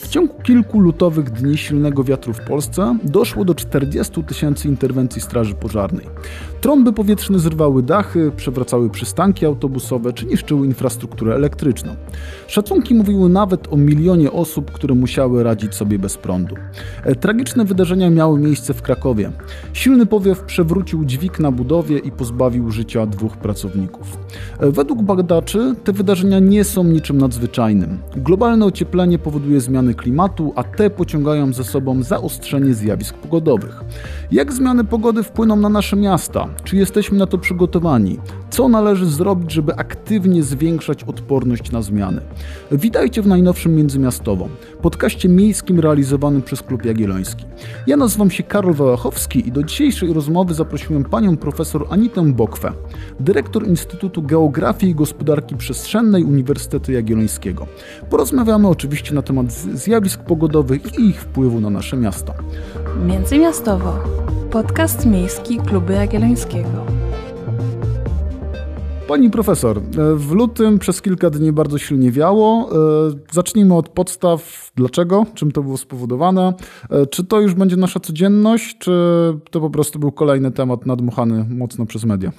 W ciągu kilku lutowych dni silnego wiatru w Polsce doszło do 40 tysięcy interwencji Straży Pożarnej. Trąby powietrzne zrywały dachy, przewracały przystanki autobusowe czy niszczyły infrastrukturę elektryczną. Szacunki mówiły nawet o milionie osób, które musiały radzić sobie bez prądu. E, tragiczne wydarzenia miały miejsce w Krakowie. Silny powiew przewrócił dźwig na budowie i pozbawił życia dwóch pracowników. E, według badaczy te wydarzenia nie są niczym nadzwyczajnym. Globalne ocieplenie powoduje zmiany klimatu, a te pociągają ze sobą zaostrzenie zjawisk pogodowych. Jak zmiany pogody wpłyną na nasze miasta? Czy jesteśmy na to przygotowani? Co należy zrobić, żeby aktywnie zwiększać odporność na zmiany? Witajcie w najnowszym Międzymiastową, podcaście miejskim realizowanym przez Klub Jagielloński. Ja nazywam się Karol Wałachowski i do dzisiejszej rozmowy zaprosiłem panią profesor Anitę Bokwę, dyrektor Instytutu Geografii i Gospodarki Przestrzennej Uniwersytetu Jagiellońskiego. Porozmawiamy oczywiście na temat zjawisk pogodowych i ich wpływu na nasze miasto. Międzymiastowo. Podcast miejski Klubu Jagiellońskiego. Pani profesor, w lutym przez kilka dni bardzo silnie wiało. Zacznijmy od podstaw. Dlaczego? Czym to było spowodowane? Czy to już będzie nasza codzienność, czy to po prostu był kolejny temat nadmuchany mocno przez media?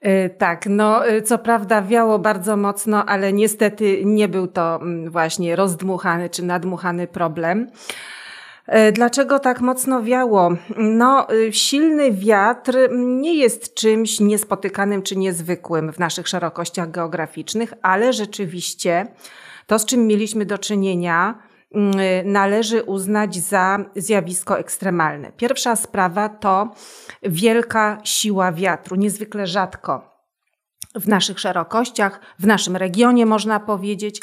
E, tak, no co prawda wiało bardzo mocno, ale niestety nie był to mm, właśnie rozdmuchany czy nadmuchany problem. E, dlaczego tak mocno wiało? No, y, silny wiatr nie jest czymś niespotykanym czy niezwykłym w naszych szerokościach geograficznych, ale rzeczywiście to, z czym mieliśmy do czynienia, mm, y, należy uznać za zjawisko ekstremalne. Pierwsza sprawa to wielka siła wiatru, niezwykle rzadko w naszych szerokościach, w naszym regionie można powiedzieć,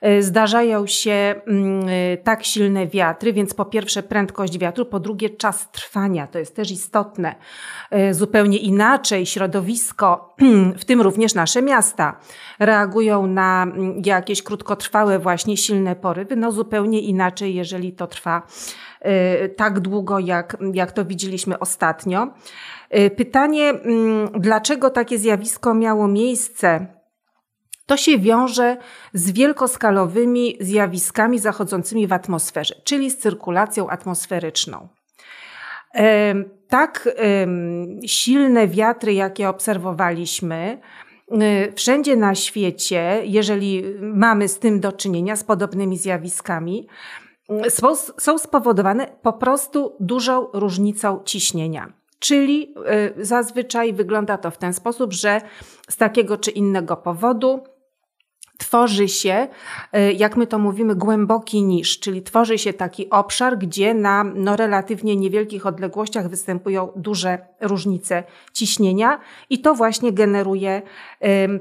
e, zdarzają się mm, e, tak silne wiatry, więc po pierwsze prędkość wiatru, po drugie czas trwania, to jest też istotne. E, zupełnie inaczej środowisko, w tym również nasze miasta, reagują na mm, jakieś krótkotrwałe właśnie silne porywy, no zupełnie inaczej, jeżeli to trwa tak długo, jak, jak to widzieliśmy ostatnio. Y, pytanie, mm, dlaczego takie zjawisko miało miejsce? To się wiąże z wielkoskalowymi zjawiskami zachodzącymi w atmosferze, czyli z cyrkulacją atmosferyczną. Tak silne wiatry, jakie obserwowaliśmy, y, wszędzie na świecie, jeżeli mamy z tym do czynienia, z podobnymi zjawiskami, y, są spowodowane po prostu dużą różnicą ciśnienia. Czyli y, zazwyczaj wygląda to w ten sposób, że z takiego czy innego powodu tworzy się, y, jak my to mówimy, głęboki niż, czyli tworzy się taki obszar, gdzie na no, relatywnie niewielkich odległościach występują duże różnice ciśnienia i to właśnie generuje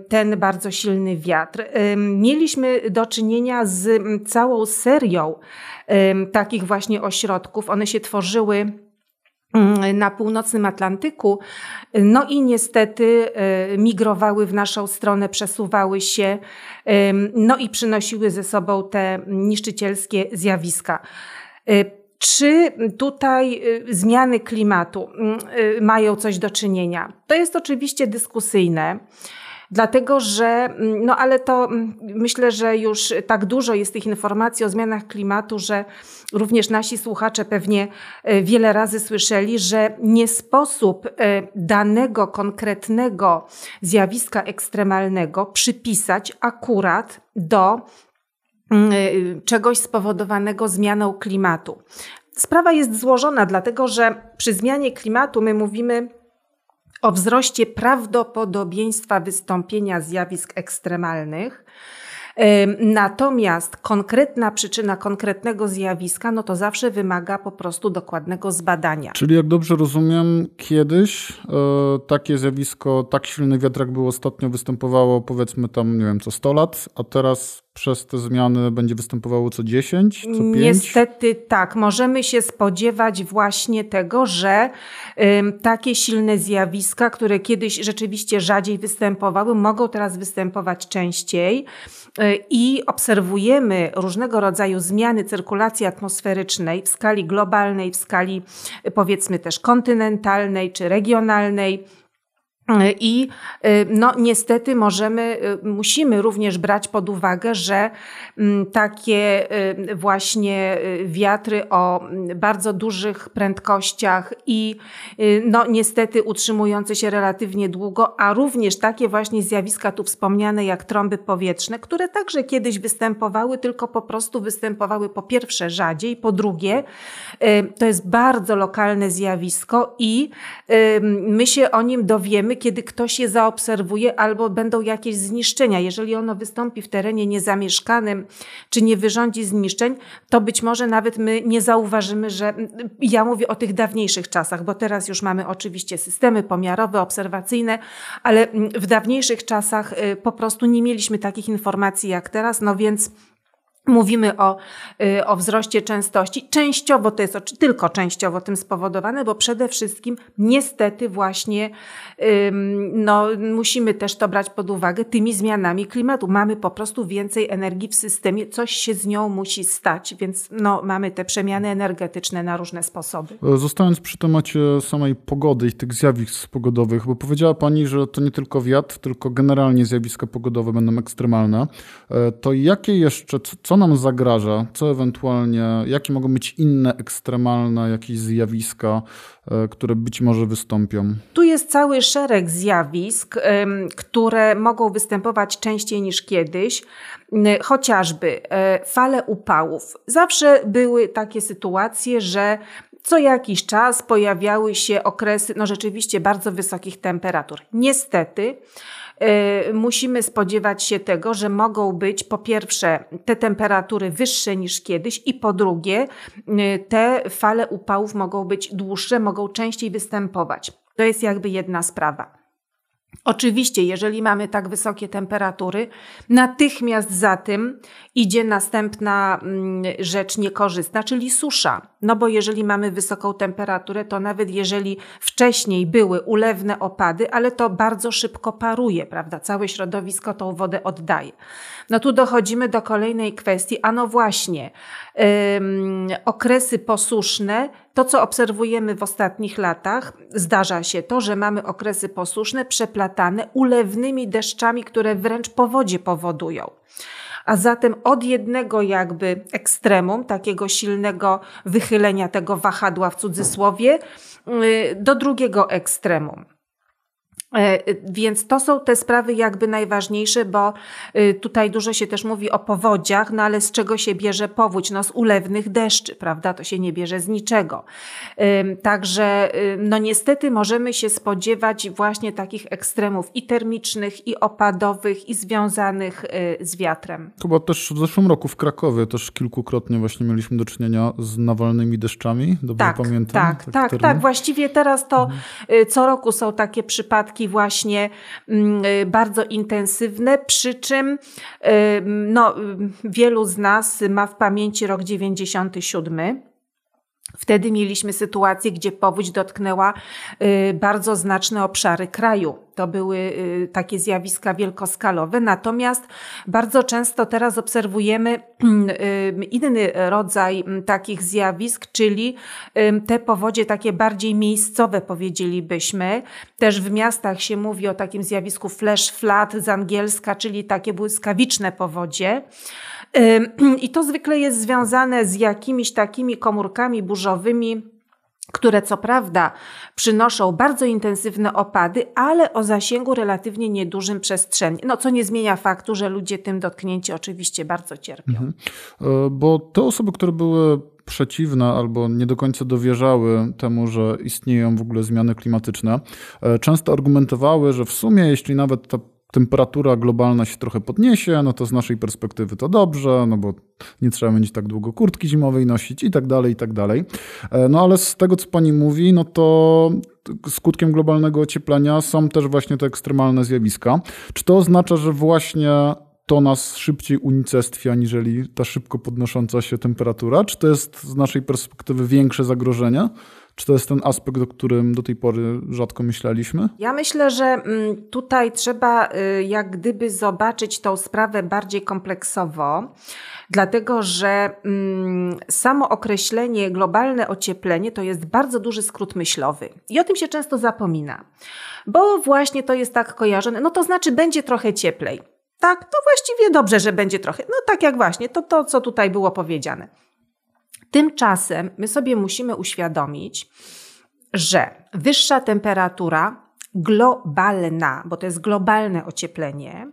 ten bardzo silny wiatr. Mieliśmy do czynienia z całą serią takich właśnie ośrodków. One się tworzyły Mm, na północnym Atlantyku, no i niestety e, migrowały w naszą stronę, przesuwały się, no i przynosiły ze sobą te niszczycielskie zjawiska. E, czy tutaj e, zmiany klimatu mm, mają coś do czynienia? To jest oczywiście dyskusyjne. Dlatego, że, mm, no ale to myślę, że już tak dużo jest tych informacji o zmianach klimatu, że również nasi słuchacze pewnie e, wiele razy słyszeli, że nie sposób e, danego konkretnego zjawiska ekstremalnego przypisać akurat do mm, e, czegoś spowodowanego zmianą klimatu. Sprawa jest złożona, dlatego że przy zmianie klimatu my mówimy o wzroście prawdopodobieństwa wystąpienia zjawisk ekstremalnych. Natomiast konkretna przyczyna konkretnego zjawiska, no to zawsze wymaga po prostu dokładnego zbadania. Czyli jak dobrze rozumiem, kiedyś e, takie zjawisko, tak silny wiatrak był ostatnio występowało powiedzmy tam, nie wiem, co 100 lat, a teraz przez te zmiany będzie występowało co 10, co 5? Niestety tak. Możemy się spodziewać właśnie tego, że takie silne zjawiska, które kiedyś rzeczywiście rzadziej występowały, mogą teraz występować częściej i obserwujemy różnego rodzaju zmiany cyrkulacji atmosferycznej w skali globalnej, w skali powiedzmy też kontynentalnej czy regionalnej I no, niestety możemy, musimy również brać pod uwagę, że mm, takie właśnie wiatry o bardzo dużych prędkościach i no, niestety utrzymujące się relatywnie długo, a również takie właśnie zjawiska tu wspomniane jak trąby powietrzne, które także kiedyś występowały, tylko po prostu występowały po pierwsze rzadziej, po drugie to jest bardzo lokalne zjawisko i my się o nim dowiemy kiedy ktoś je zaobserwuje, albo będą jakieś zniszczenia. Jeżeli ono wystąpi w terenie niezamieszkanym, czy nie wyrządzi zniszczeń, to być może nawet my nie zauważymy, że ja mówię o tych dawniejszych czasach, bo teraz już mamy oczywiście systemy pomiarowe, obserwacyjne, ale w dawniejszych czasach y, po prostu nie mieliśmy takich informacji jak teraz, no więc Mówimy o, y, o wzroście częstości. Częściowo to jest tylko częściowo tym spowodowane, bo przede wszystkim niestety właśnie no, musimy też to brać pod uwagę tymi zmianami klimatu. Mamy po prostu więcej energii w systemie, coś się z nią musi stać, więc no, mamy te przemiany energetyczne na różne sposoby. Zostając przy temacie samej pogody i tych zjawisk pogodowych, bo powiedziała Pani, że to nie tylko wiatr, tylko generalnie zjawiska pogodowe będą ekstremalne, e, to jakie jeszcze, co co nam zagraża? Co ewentualnie, jakie mogą być inne ekstremalne jakieś zjawiska, e, które być może wystąpią? Tu jest cały szereg zjawisk, które mogą występować częściej niż kiedyś, chociażby e, fale upałów. Zawsze były takie sytuacje, że co jakiś czas pojawiały się okresy, no rzeczywiście bardzo wysokich temperatur. Niestety, musimy spodziewać się tego, że mogą być po pierwsze te temperatury wyższe niż kiedyś i po drugie y, te fale upałów mogą być dłuższe, mogą częściej występować. To jest jakby jedna sprawa. Oczywiście, jeżeli mamy tak wysokie temperatury, natychmiast za tym idzie następna mm, rzecz niekorzystna, czyli susza. No bo jeżeli mamy wysoką temperaturę, to nawet jeżeli wcześniej były ulewne opady, ale to bardzo szybko paruje, prawda? Całe środowisko tą wodę oddaje. No tu dochodzimy do kolejnej kwestii, a no właśnie, okresy posuszne, to co obserwujemy w ostatnich latach, zdarza się to, że mamy okresy posuszne przeplatane ulewnymi deszczami, które wręcz powodzie powodują. A zatem od jednego jakby ekstremum, takiego silnego wychylenia tego wahadła w cudzysłowie, y, do drugiego ekstremum. E, więc to są te sprawy jakby najważniejsze, bo y, tutaj dużo się też mówi o powodziach, no ale z czego się bierze powódź? No z ulewnych deszczy, prawda? To się nie bierze z niczego. Także y, no niestety możemy się spodziewać właśnie takich ekstremów i termicznych, i opadowych, i związanych y, z wiatrem. Chyba też w zeszłym roku w Krakowie też kilkukrotnie właśnie mieliśmy do czynienia z nawalnymi deszczami, dobrze tak, pamiętam? Tak, tak, tak. Właściwie teraz to mhm. co roku są takie przypadki właśnie mm, y, bardzo intensywne, przy czym y, no, wielu z nas ma w pamięci rok 97. Wtedy mieliśmy sytuację, gdzie powódź dotknęła y, bardzo znaczne obszary kraju. To były y, takie zjawiska wielkoskalowe, natomiast bardzo często teraz obserwujemy y, inny rodzaj takich zjawisk, czyli te powodzie takie bardziej miejscowe, powiedzielibyśmy. Też w miastach się mówi o takim zjawisku flash flood z angielska, czyli takie błyskawiczne powodzie. I to zwykle jest związane z jakimiś takimi komórkami burzowymi, które co prawda przynoszą bardzo intensywne opady, ale o zasięgu relatywnie niedużym przestrzennie. No, co nie zmienia faktu, że ludzie tym dotknięci oczywiście bardzo cierpią. Mhm. E, bo te osoby, które były przeciwne albo nie do końca dowierzały temu, że istnieją w ogóle zmiany klimatyczne, e, często argumentowały, że w sumie, jeśli nawet ta temperatura globalna się trochę podniesie, no to z naszej perspektywy to dobrze, no bo nie trzeba będzie tak długo kurtki zimowej nosić i tak dalej, i tak dalej. E, no ale z tego, co pani mówi, no to skutkiem globalnego ocieplenia są też właśnie te ekstremalne zjawiska. Czy to oznacza, że właśnie to nas szybciej unicestwia, aniżeli ta szybko podnosząca się temperatura? Czy to jest z naszej perspektywy większe zagrożenie? Czy to jest ten aspekt, o którym do tej pory rzadko myśleliśmy? Ja myślę, że mm, tutaj trzeba y, jak gdyby zobaczyć tą sprawę bardziej kompleksowo, dlatego że mm, samo określenie globalne ocieplenie to jest bardzo duży skrót myślowy. I o tym się często zapomina, bo właśnie to jest tak kojarzone, no to znaczy będzie trochę cieplej. Tak, to właściwie dobrze, że będzie trochę. No tak jak właśnie, to to, co tutaj było powiedziane. Tymczasem my sobie musimy uświadomić, że wyższa temperatura globalna, bo to jest globalne ocieplenie,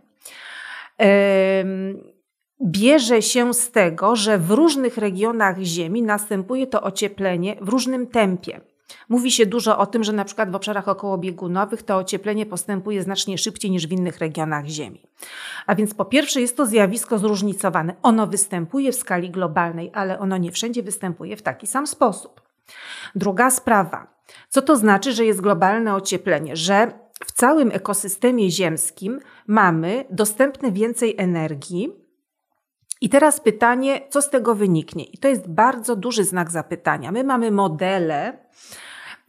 bierze się z tego, że w różnych regionach Ziemi następuje to ocieplenie w różnym tempie. Mówi się dużo o tym, że na przykład w obszarach okołobiegunowych to ocieplenie postępuje znacznie szybciej niż w innych regionach Ziemi. A więc po pierwsze jest to zjawisko zróżnicowane. Ono występuje w skali globalnej, ale ono nie wszędzie występuje w taki sam sposób. Druga sprawa. Co to znaczy, że jest globalne ocieplenie? Że w całym ekosystemie ziemskim mamy dostępne więcej energii, i teraz pytanie, co z tego wyniknie? I to jest bardzo duży znak zapytania. My mamy modele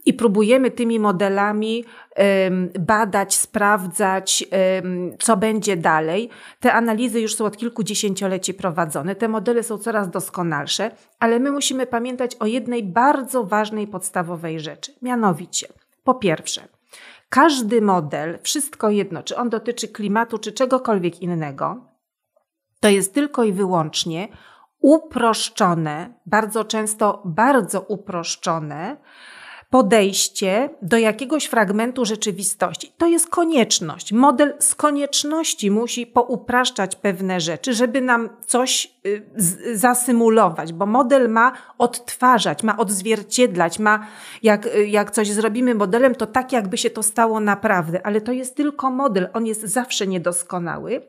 i próbujemy tymi modelami badać, sprawdzać, co będzie dalej. Te analizy już są od kilku dziesięcioleci prowadzone, te modele są coraz doskonalsze, ale my musimy pamiętać o jednej bardzo ważnej, podstawowej rzeczy. Mianowicie, po pierwsze, każdy model, wszystko jedno, czy on dotyczy klimatu, czy czegokolwiek innego, to jest tylko i wyłącznie uproszczone, bardzo często bardzo uproszczone podejście do jakiegoś fragmentu rzeczywistości. To jest konieczność. Model z konieczności musi poupraszczać pewne rzeczy, żeby nam coś y, zasymulować, bo model ma odtwarzać, ma odzwierciedlać, ma, jak, y, jak coś zrobimy modelem, to tak jakby się to stało naprawdę, ale to jest tylko model, on jest zawsze niedoskonały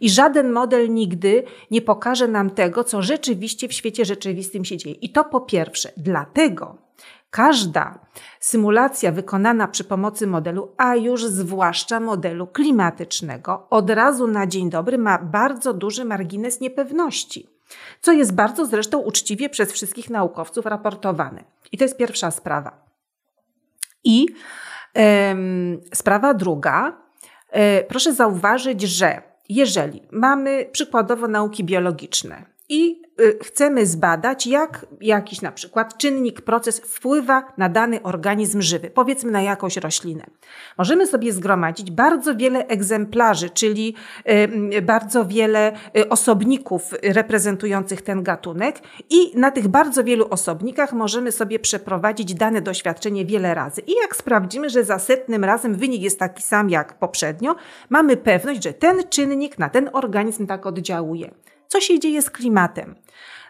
i żaden model nigdy nie pokaże nam tego, co rzeczywiście w świecie rzeczywistym się dzieje. I to po pierwsze, dlatego, Każda symulacja wykonana przy pomocy modelu, a już zwłaszcza modelu klimatycznego, od razu na dzień dobry ma bardzo duży margines niepewności, co jest bardzo zresztą uczciwie przez wszystkich naukowców raportowane. I to jest pierwsza sprawa. I ym, sprawa druga, y, proszę zauważyć, że jeżeli mamy przykładowo nauki biologiczne i Y, chcemy zbadać, jak jakiś na przykład czynnik, proces wpływa na dany organizm żywy, powiedzmy na jakąś roślinę. Możemy sobie zgromadzić bardzo wiele egzemplarzy, czyli y, bardzo wiele y, osobników reprezentujących ten gatunek i na tych bardzo wielu osobnikach możemy sobie przeprowadzić dane doświadczenie wiele razy. I jak sprawdzimy, że za setnym razem wynik jest taki sam jak poprzednio, mamy pewność, że ten czynnik na ten organizm tak oddziałuje. Co się dzieje z klimatem?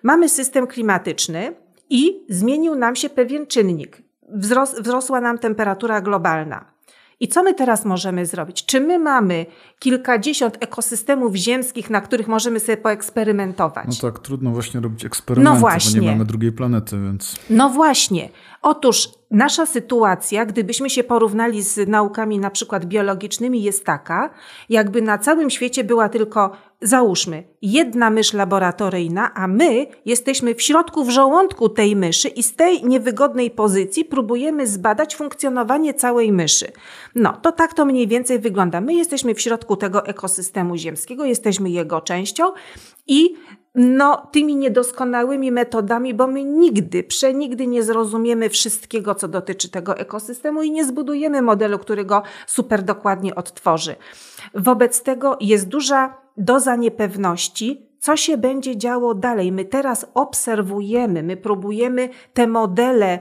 Mamy system klimatyczny i zmienił nam się pewien czynnik. Wzros wzrosła nam temperatura globalna. I co my teraz możemy zrobić? Czy my mamy kilkadziesiąt ekosystemów ziemskich, na których możemy sobie poeksperymentować? No tak, trudno właśnie robić eksperymenty, no właśnie. bo nie mamy drugiej planety, więc... No właśnie. Otóż nasza sytuacja, gdybyśmy się porównali z naukami na przykład biologicznymi, jest taka, jakby na całym świecie była tylko, załóżmy, jedna mysz laboratoryjna, a my jesteśmy w środku, w żołądku tej myszy i z tej niewygodnej pozycji próbujemy zbadać funkcjonowanie całej myszy. No, to tak to mniej więcej wygląda. My jesteśmy w środku tego ekosystemu ziemskiego, jesteśmy jego częścią i no, tymi niedoskonałymi metodami, bo my nigdy, przenigdy nie zrozumiemy wszystkiego, co dotyczy tego ekosystemu i nie zbudujemy modelu, który go super dokładnie odtworzy. Wobec tego jest duża doza niepewności, co się będzie działo dalej. My teraz obserwujemy, my próbujemy te modele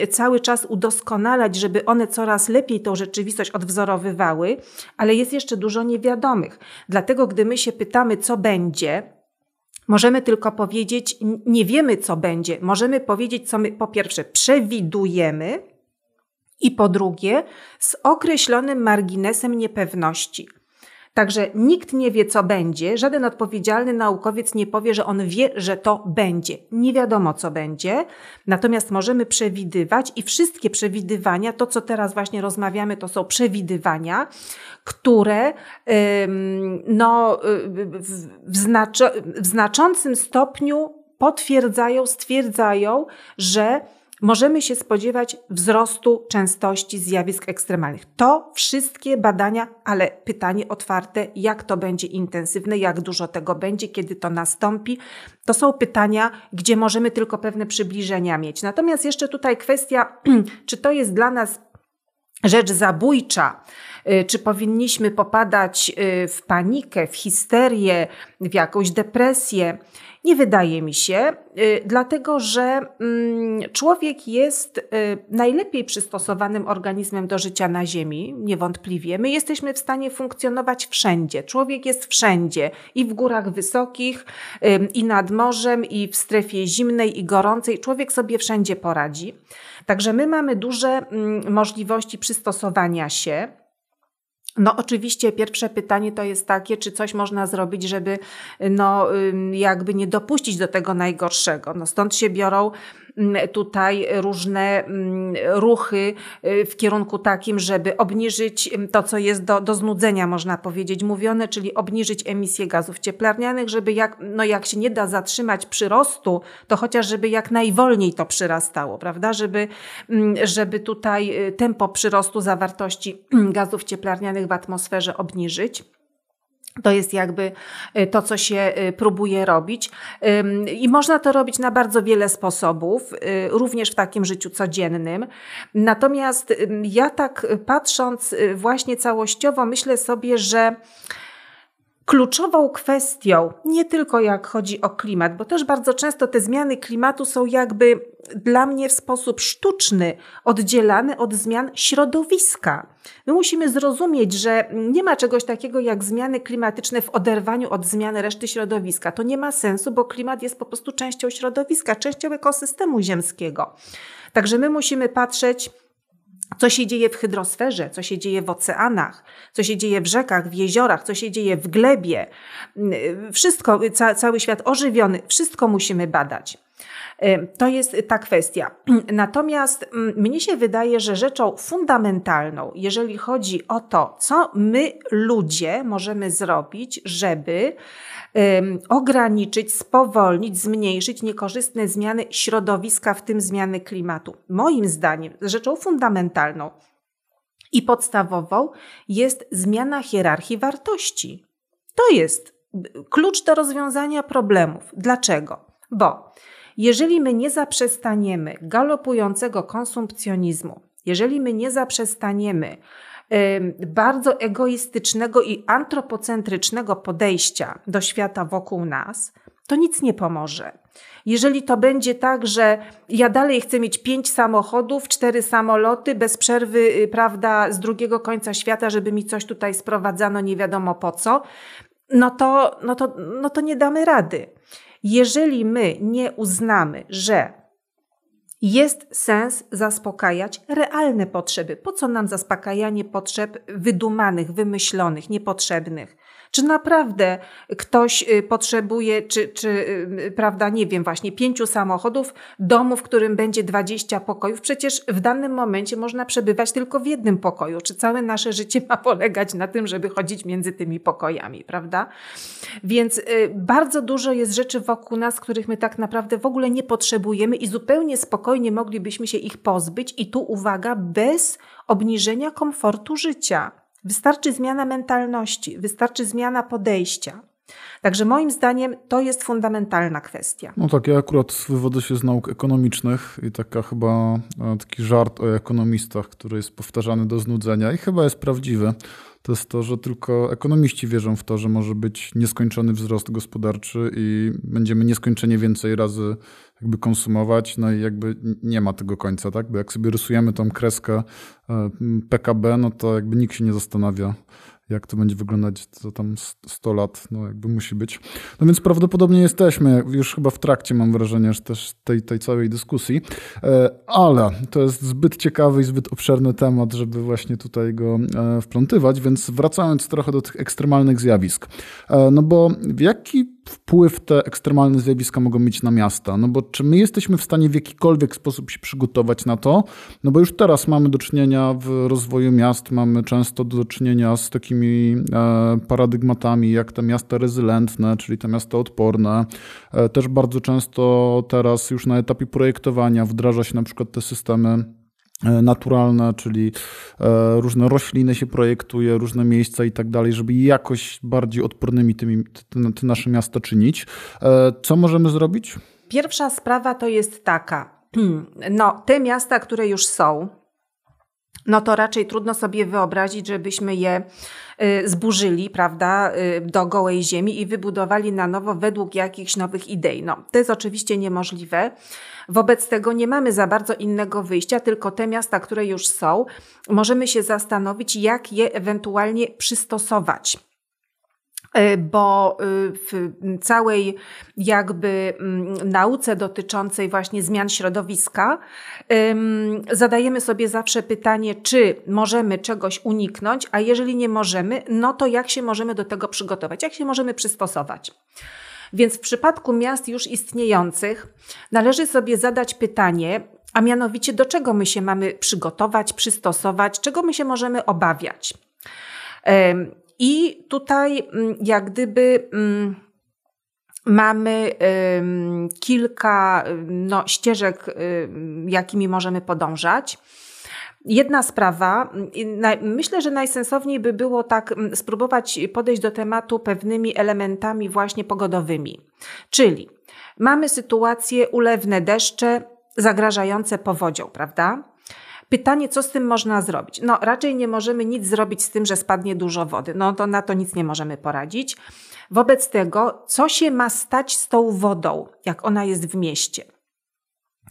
y, cały czas udoskonalać, żeby one coraz lepiej tą rzeczywistość odwzorowywały, ale jest jeszcze dużo niewiadomych. Dlatego, gdy my się pytamy, co będzie, Możemy tylko powiedzieć, nie wiemy, co będzie. Możemy powiedzieć, co my po pierwsze przewidujemy, i po drugie, z określonym marginesem niepewności. Także nikt nie wie, co będzie, żaden odpowiedzialny naukowiec nie powie, że on wie, że to będzie. Nie wiadomo, co będzie, natomiast możemy przewidywać i wszystkie przewidywania, to co teraz właśnie rozmawiamy, to są przewidywania, które no, w, w znaczącym stopniu potwierdzają, stwierdzają, że możemy się spodziewać wzrostu częstości zjawisk ekstremalnych. To wszystkie badania, ale pytanie otwarte, jak to będzie intensywne, jak dużo tego będzie, kiedy to nastąpi. To są pytania, gdzie możemy tylko pewne przybliżenia mieć. Natomiast jeszcze tutaj kwestia, czy to jest dla nas rzecz zabójcza, y, czy powinniśmy popadać y, w panikę, w histerię, w jakąś depresję. Nie wydaje mi się, y, dlatego że mm, człowiek jest y, najlepiej przystosowanym organizmem do życia na Ziemi, niewątpliwie. My jesteśmy w stanie funkcjonować wszędzie. Człowiek jest wszędzie i w górach wysokich, i nad morzem, i w strefie zimnej, i gorącej. Człowiek sobie wszędzie poradzi. Także my mamy duże mm, możliwości przystosowania się. No, oczywiście pierwsze pytanie to jest takie, czy coś można zrobić, żeby no, jakby nie dopuścić do tego najgorszego. No, stąd się biorą tutaj różne mm, ruchy y, w kierunku takim, żeby obniżyć mm, to, co jest do, do znudzenia, można powiedzieć, mówione, czyli obniżyć emisję gazów cieplarnianych, żeby jak, no jak się nie da zatrzymać przyrostu, to chociaż żeby jak najwolniej to przyrastało, prawda? Żeby, żeby tutaj y, tempo przyrostu zawartości gazów cieplarnianych w atmosferze obniżyć. To jest jakby y, to, co się y, próbuje robić. I można to robić na bardzo wiele sposobów, y, również w takim życiu codziennym. Natomiast ja tak patrząc właśnie całościowo, myślę sobie, że kluczową kwestią, nie tylko jak chodzi o klimat, bo też bardzo często te zmiany klimatu są jakby dla mnie w sposób sztuczny oddzielane od zmian środowiska. My musimy zrozumieć, że nie ma czegoś takiego jak zmiany klimatyczne w oderwaniu od zmiany reszty środowiska. To nie ma sensu, bo klimat jest po prostu częścią środowiska, częścią ekosystemu ziemskiego. Także my musimy patrzeć co się dzieje w hydrosferze, co się dzieje w oceanach, co się dzieje w rzekach, w jeziorach, co się dzieje w glebie. Wszystko, ca, cały świat ożywiony, wszystko musimy badać. To jest ta kwestia. Natomiast mnie się wydaje, że rzeczą fundamentalną, jeżeli chodzi o to, co my ludzie możemy zrobić, żeby ograniczyć, spowolnić, zmniejszyć niekorzystne zmiany środowiska, w tym zmiany klimatu. Moim zdaniem rzeczą fundamentalną i podstawową jest zmiana hierarchii wartości. To jest klucz do rozwiązania problemów. Dlaczego? Bo jeżeli my nie zaprzestaniemy galopującego konsumpcjonizmu, jeżeli my nie zaprzestaniemy bardzo egoistycznego i antropocentrycznego podejścia do świata wokół nas, to nic nie pomoże. Jeżeli to będzie tak, że ja dalej chcę mieć pięć samochodów, cztery samoloty, bez przerwy, y, prawda, z drugiego końca świata, żeby mi coś tutaj sprowadzano, nie wiadomo po co, no to, no to, no to nie damy rady. Jeżeli my nie uznamy, że jest sens zaspokajać realne potrzeby. Po co nam zaspokajanie potrzeb wydumanych, wymyślonych, niepotrzebnych? Czy naprawdę ktoś y, potrzebuje, czy, czy y, prawda, nie wiem, właśnie pięciu samochodów, domu, w którym będzie 20 pokojów? Przecież w danym momencie można przebywać tylko w jednym pokoju. Czy całe nasze życie ma polegać na tym, żeby chodzić między tymi pokojami, prawda? Więc y, bardzo dużo jest rzeczy wokół nas, których my tak naprawdę w ogóle nie potrzebujemy i zupełnie spokojnie moglibyśmy się ich pozbyć. I tu uwaga, bez obniżenia komfortu życia. Wystarczy zmiana mentalności, wystarczy zmiana podejścia. Także moim zdaniem to jest fundamentalna kwestia. No tak, ja akurat wywodzę się z nauk ekonomicznych i taka chyba e, taki żart o ekonomistach, który jest powtarzany do znudzenia i chyba jest prawdziwy to jest to, że tylko ekonomiści wierzą w to, że może być nieskończony wzrost gospodarczy i będziemy nieskończenie więcej razy jakby konsumować, no i jakby nie ma tego końca, tak? Bo jak sobie rysujemy tą kreskę e, PKB, no to jakby nikt się nie zastanawia, jak to będzie wyglądać, to tam 100 lat, no jakby musi być. No więc prawdopodobnie jesteśmy już chyba w trakcie, mam wrażenie, że też tej, tej całej dyskusji, e, ale to jest zbyt ciekawy i zbyt obszerny temat, żeby właśnie tutaj go e, wplątywać, więc wracając trochę do tych ekstremalnych zjawisk. E, no bo jaki wpływ te ekstremalne zjawiska mogą mieć na miasta? No bo czy my jesteśmy w stanie w jakikolwiek sposób się przygotować na to? No bo już teraz mamy do czynienia w rozwoju miast, mamy często do czynienia z takimi e, paradygmatami jak te miasta rezylentne, czyli te miasta odporne. E, też bardzo często teraz już na etapie projektowania wdraża się na przykład te systemy E, naturalne, czyli e, różne rośliny się projektuje, różne miejsca i tak dalej, żeby jakoś bardziej odpornymi tymi, te, te nasze miasta czynić. E, co możemy zrobić? Pierwsza sprawa to jest taka, no te miasta, które już są, no to raczej trudno sobie wyobrazić, żebyśmy je zburzyli, prawda, do gołej ziemi i wybudowali na nowo według jakichś nowych idei. No, to jest oczywiście niemożliwe. Wobec tego nie mamy za bardzo innego wyjścia, tylko te miasta, które już są, możemy się zastanowić, jak je ewentualnie przystosować e, bo e, w całej jakby mm, nauce dotyczącej właśnie zmian środowiska zadajemy sobie zawsze pytanie, czy możemy czegoś uniknąć, a jeżeli nie możemy, no to jak się możemy do tego przygotować, jak się możemy przystosować. Więc w przypadku miast już istniejących należy sobie zadać pytanie, a mianowicie do czego my się mamy przygotować, przystosować, czego my się możemy obawiać. I tutaj mm, jak gdyby mm, mamy kilka no, ścieżek, jakimi możemy podążać. Jedna sprawa, myślę, że najsensowniej by było tak mm, spróbować podejść do tematu pewnymi elementami właśnie pogodowymi. Czyli mamy sytuację ulewne deszcze zagrażające powodzią, prawda? Pytanie, co z tym można zrobić? No, raczej nie możemy nic zrobić z tym, że spadnie dużo wody. No, to na to nic nie możemy poradzić. Wobec tego, co się ma stać z tą wodą, jak ona jest w mieście?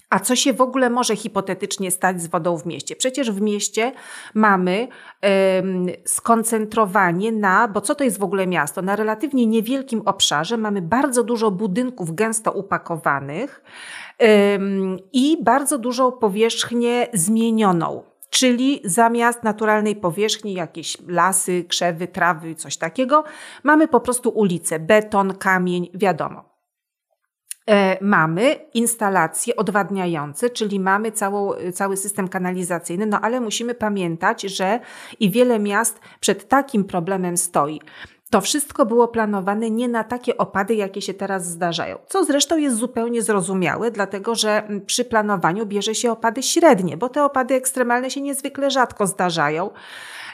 A co się w ogóle może hipotetycznie stać z wodą w mieście? Przecież w mieście mamy um, skoncentrowanie na, bo co to jest w ogóle miasto? Na relatywnie niewielkim obszarze mamy bardzo dużo budynków gęsto upakowanych um, i bardzo dużą powierzchnię zmienioną. Czyli zamiast naturalnej powierzchni, jakieś lasy, krzewy, trawy, coś takiego, mamy po prostu ulice, beton, kamień, wiadomo. E, mamy instalacje odwadniające, czyli mamy całą, cały system kanalizacyjny, no ale musimy pamiętać, że i wiele miast przed takim problemem stoi. To wszystko było planowane nie na takie opady, jakie się teraz zdarzają. Co zresztą jest zupełnie zrozumiałe, dlatego że przy planowaniu bierze się opady średnie, bo te opady ekstremalne się niezwykle rzadko zdarzają.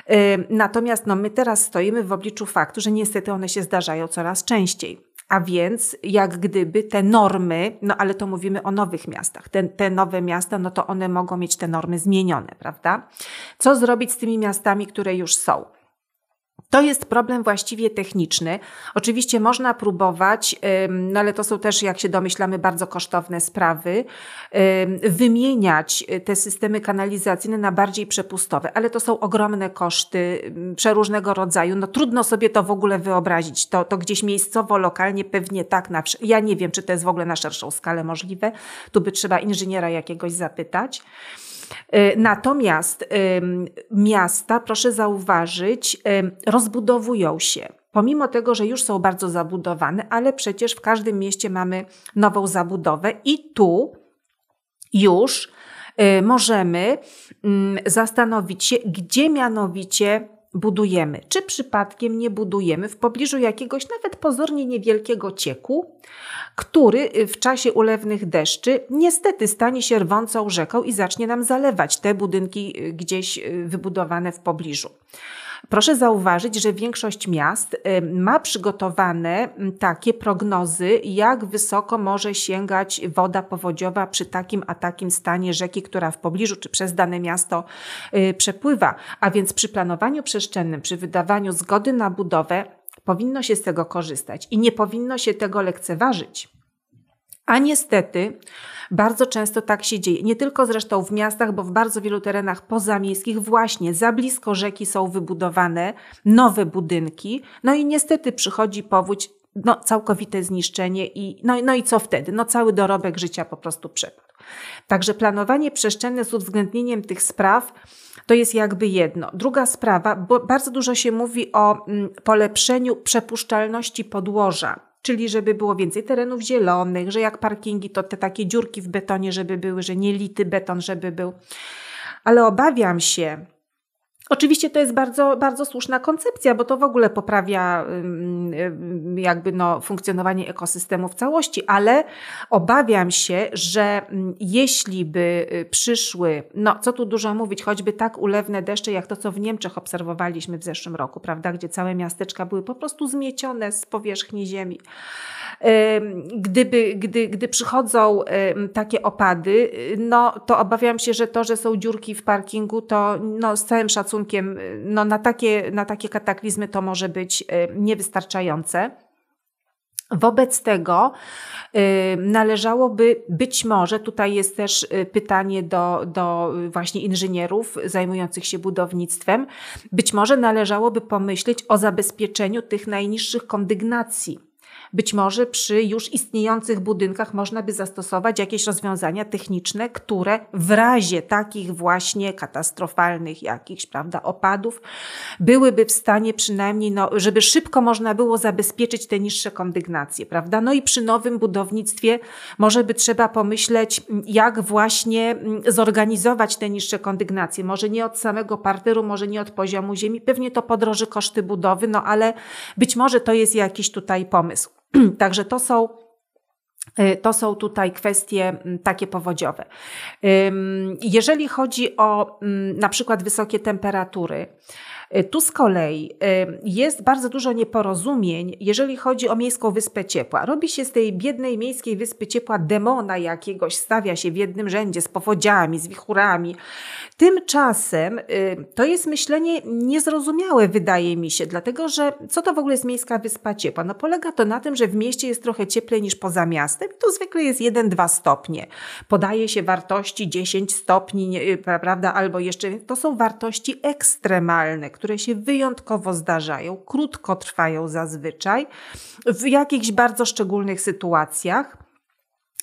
E, natomiast no, my teraz stoimy w obliczu faktu, że niestety one się zdarzają coraz częściej. A więc jak gdyby te normy, no ale to mówimy o nowych miastach, te, te nowe miasta, no to one mogą mieć te normy zmienione, prawda? Co zrobić z tymi miastami, które już są? To jest problem właściwie techniczny. Oczywiście można próbować, no ale to są też, jak się domyślamy, bardzo kosztowne sprawy, wymieniać te systemy kanalizacyjne na bardziej przepustowe, ale to są ogromne koszty przeróżnego rodzaju. No trudno sobie to w ogóle wyobrazić. To, to gdzieś miejscowo, lokalnie pewnie tak. Na, ja nie wiem, czy to jest w ogóle na szerszą skalę możliwe. Tu by trzeba inżyniera jakiegoś zapytać. E, natomiast miasta, proszę zauważyć, rozbudowują się. Pomimo tego, że już są bardzo zabudowane, ale przecież w każdym mieście mamy nową zabudowę i tu już e, możemy zastanowić się, gdzie mianowicie budujemy. Czy przypadkiem nie budujemy w pobliżu jakiegoś nawet pozornie niewielkiego cieku, który y, w czasie ulewnych deszczy niestety stanie się rwącą rzeką i zacznie nam zalewać te budynki y, gdzieś y, wybudowane w pobliżu. Proszę zauważyć, że większość miast ma przygotowane takie prognozy, jak wysoko może sięgać woda powodziowa przy takim a takim stanie rzeki, która w pobliżu czy przez dane miasto przepływa. A więc przy planowaniu przestrzennym, przy wydawaniu zgody na budowę, powinno się z tego korzystać i nie powinno się tego lekceważyć. A niestety bardzo często tak się dzieje. Nie tylko zresztą w miastach, bo w bardzo wielu terenach pozamiejskich właśnie za blisko rzeki są wybudowane nowe budynki. No i niestety przychodzi powódź, no, całkowite zniszczenie i no, no i co wtedy? No cały dorobek życia po prostu przepadł. Także planowanie przestrzenne z uwzględnieniem tych spraw to jest jakby jedno. Druga sprawa, bo bardzo dużo się mówi o mm, polepszeniu przepuszczalności podłoża czyli żeby było więcej terenów zielonych, że jak parkingi, to te takie dziurki w betonie, żeby były, że nie lity beton, żeby był. Ale obawiam się, Oczywiście to jest bardzo, bardzo słuszna koncepcja, bo to w ogóle poprawia jakby no, funkcjonowanie ekosystemu w całości, ale obawiam się, że jeśli by y, przyszły, no co tu dużo mówić, choćby tak ulewne deszcze, jak to, co w Niemczech obserwowaliśmy w zeszłym roku, prawda, gdzie całe miasteczka były po prostu zmiecione z powierzchni ziemi. Gdyby, gdy, gdy przychodzą takie opady, no to obawiam się, że to, że są dziurki w parkingu, to no, z całym szacunkiem no, na, takie, na takie kataklizmy to może być niewystarczające. Wobec tego należałoby być może, tutaj jest też y, pytanie do, do właśnie inżynierów zajmujących się budownictwem, być może należałoby pomyśleć o zabezpieczeniu tych najniższych kondygnacji być może przy już istniejących budynkach można by zastosować jakieś rozwiązania techniczne, które w razie takich właśnie katastrofalnych jakichś, prawda, opadów byłyby w stanie przynajmniej, no, żeby szybko można było zabezpieczyć te niższe kondygnacje, prawda? No i przy nowym budownictwie może by trzeba pomyśleć, jak właśnie zorganizować te niższe kondygnacje. Może nie od samego parteru, może nie od poziomu ziemi. Pewnie to podroży koszty budowy, no ale być może to jest jakiś tutaj pomysł. Także to są y, to są tutaj kwestie mm, takie powodziowe. Jeżeli chodzi o mm, na przykład wysokie temperatury, tu z kolei y, jest bardzo dużo nieporozumień, jeżeli chodzi o miejską wyspę ciepła. Robi się z tej biednej miejskiej wyspy ciepła demona jakiegoś, stawia się w jednym rzędzie z powodziami, z wichurami. Tymczasem y, to jest myślenie niezrozumiałe, wydaje mi się, dlatego że co to w ogóle jest miejska wyspa ciepła? No polega to na tym, że w mieście jest trochę cieplej niż poza miastem i tu zwykle jest 1-2 stopnie. Podaje się wartości 10 stopni, prawda, albo jeszcze, to są wartości ekstremalne, które się wyjątkowo zdarzają, krótko trwają zazwyczaj, w jakichś bardzo szczególnych sytuacjach.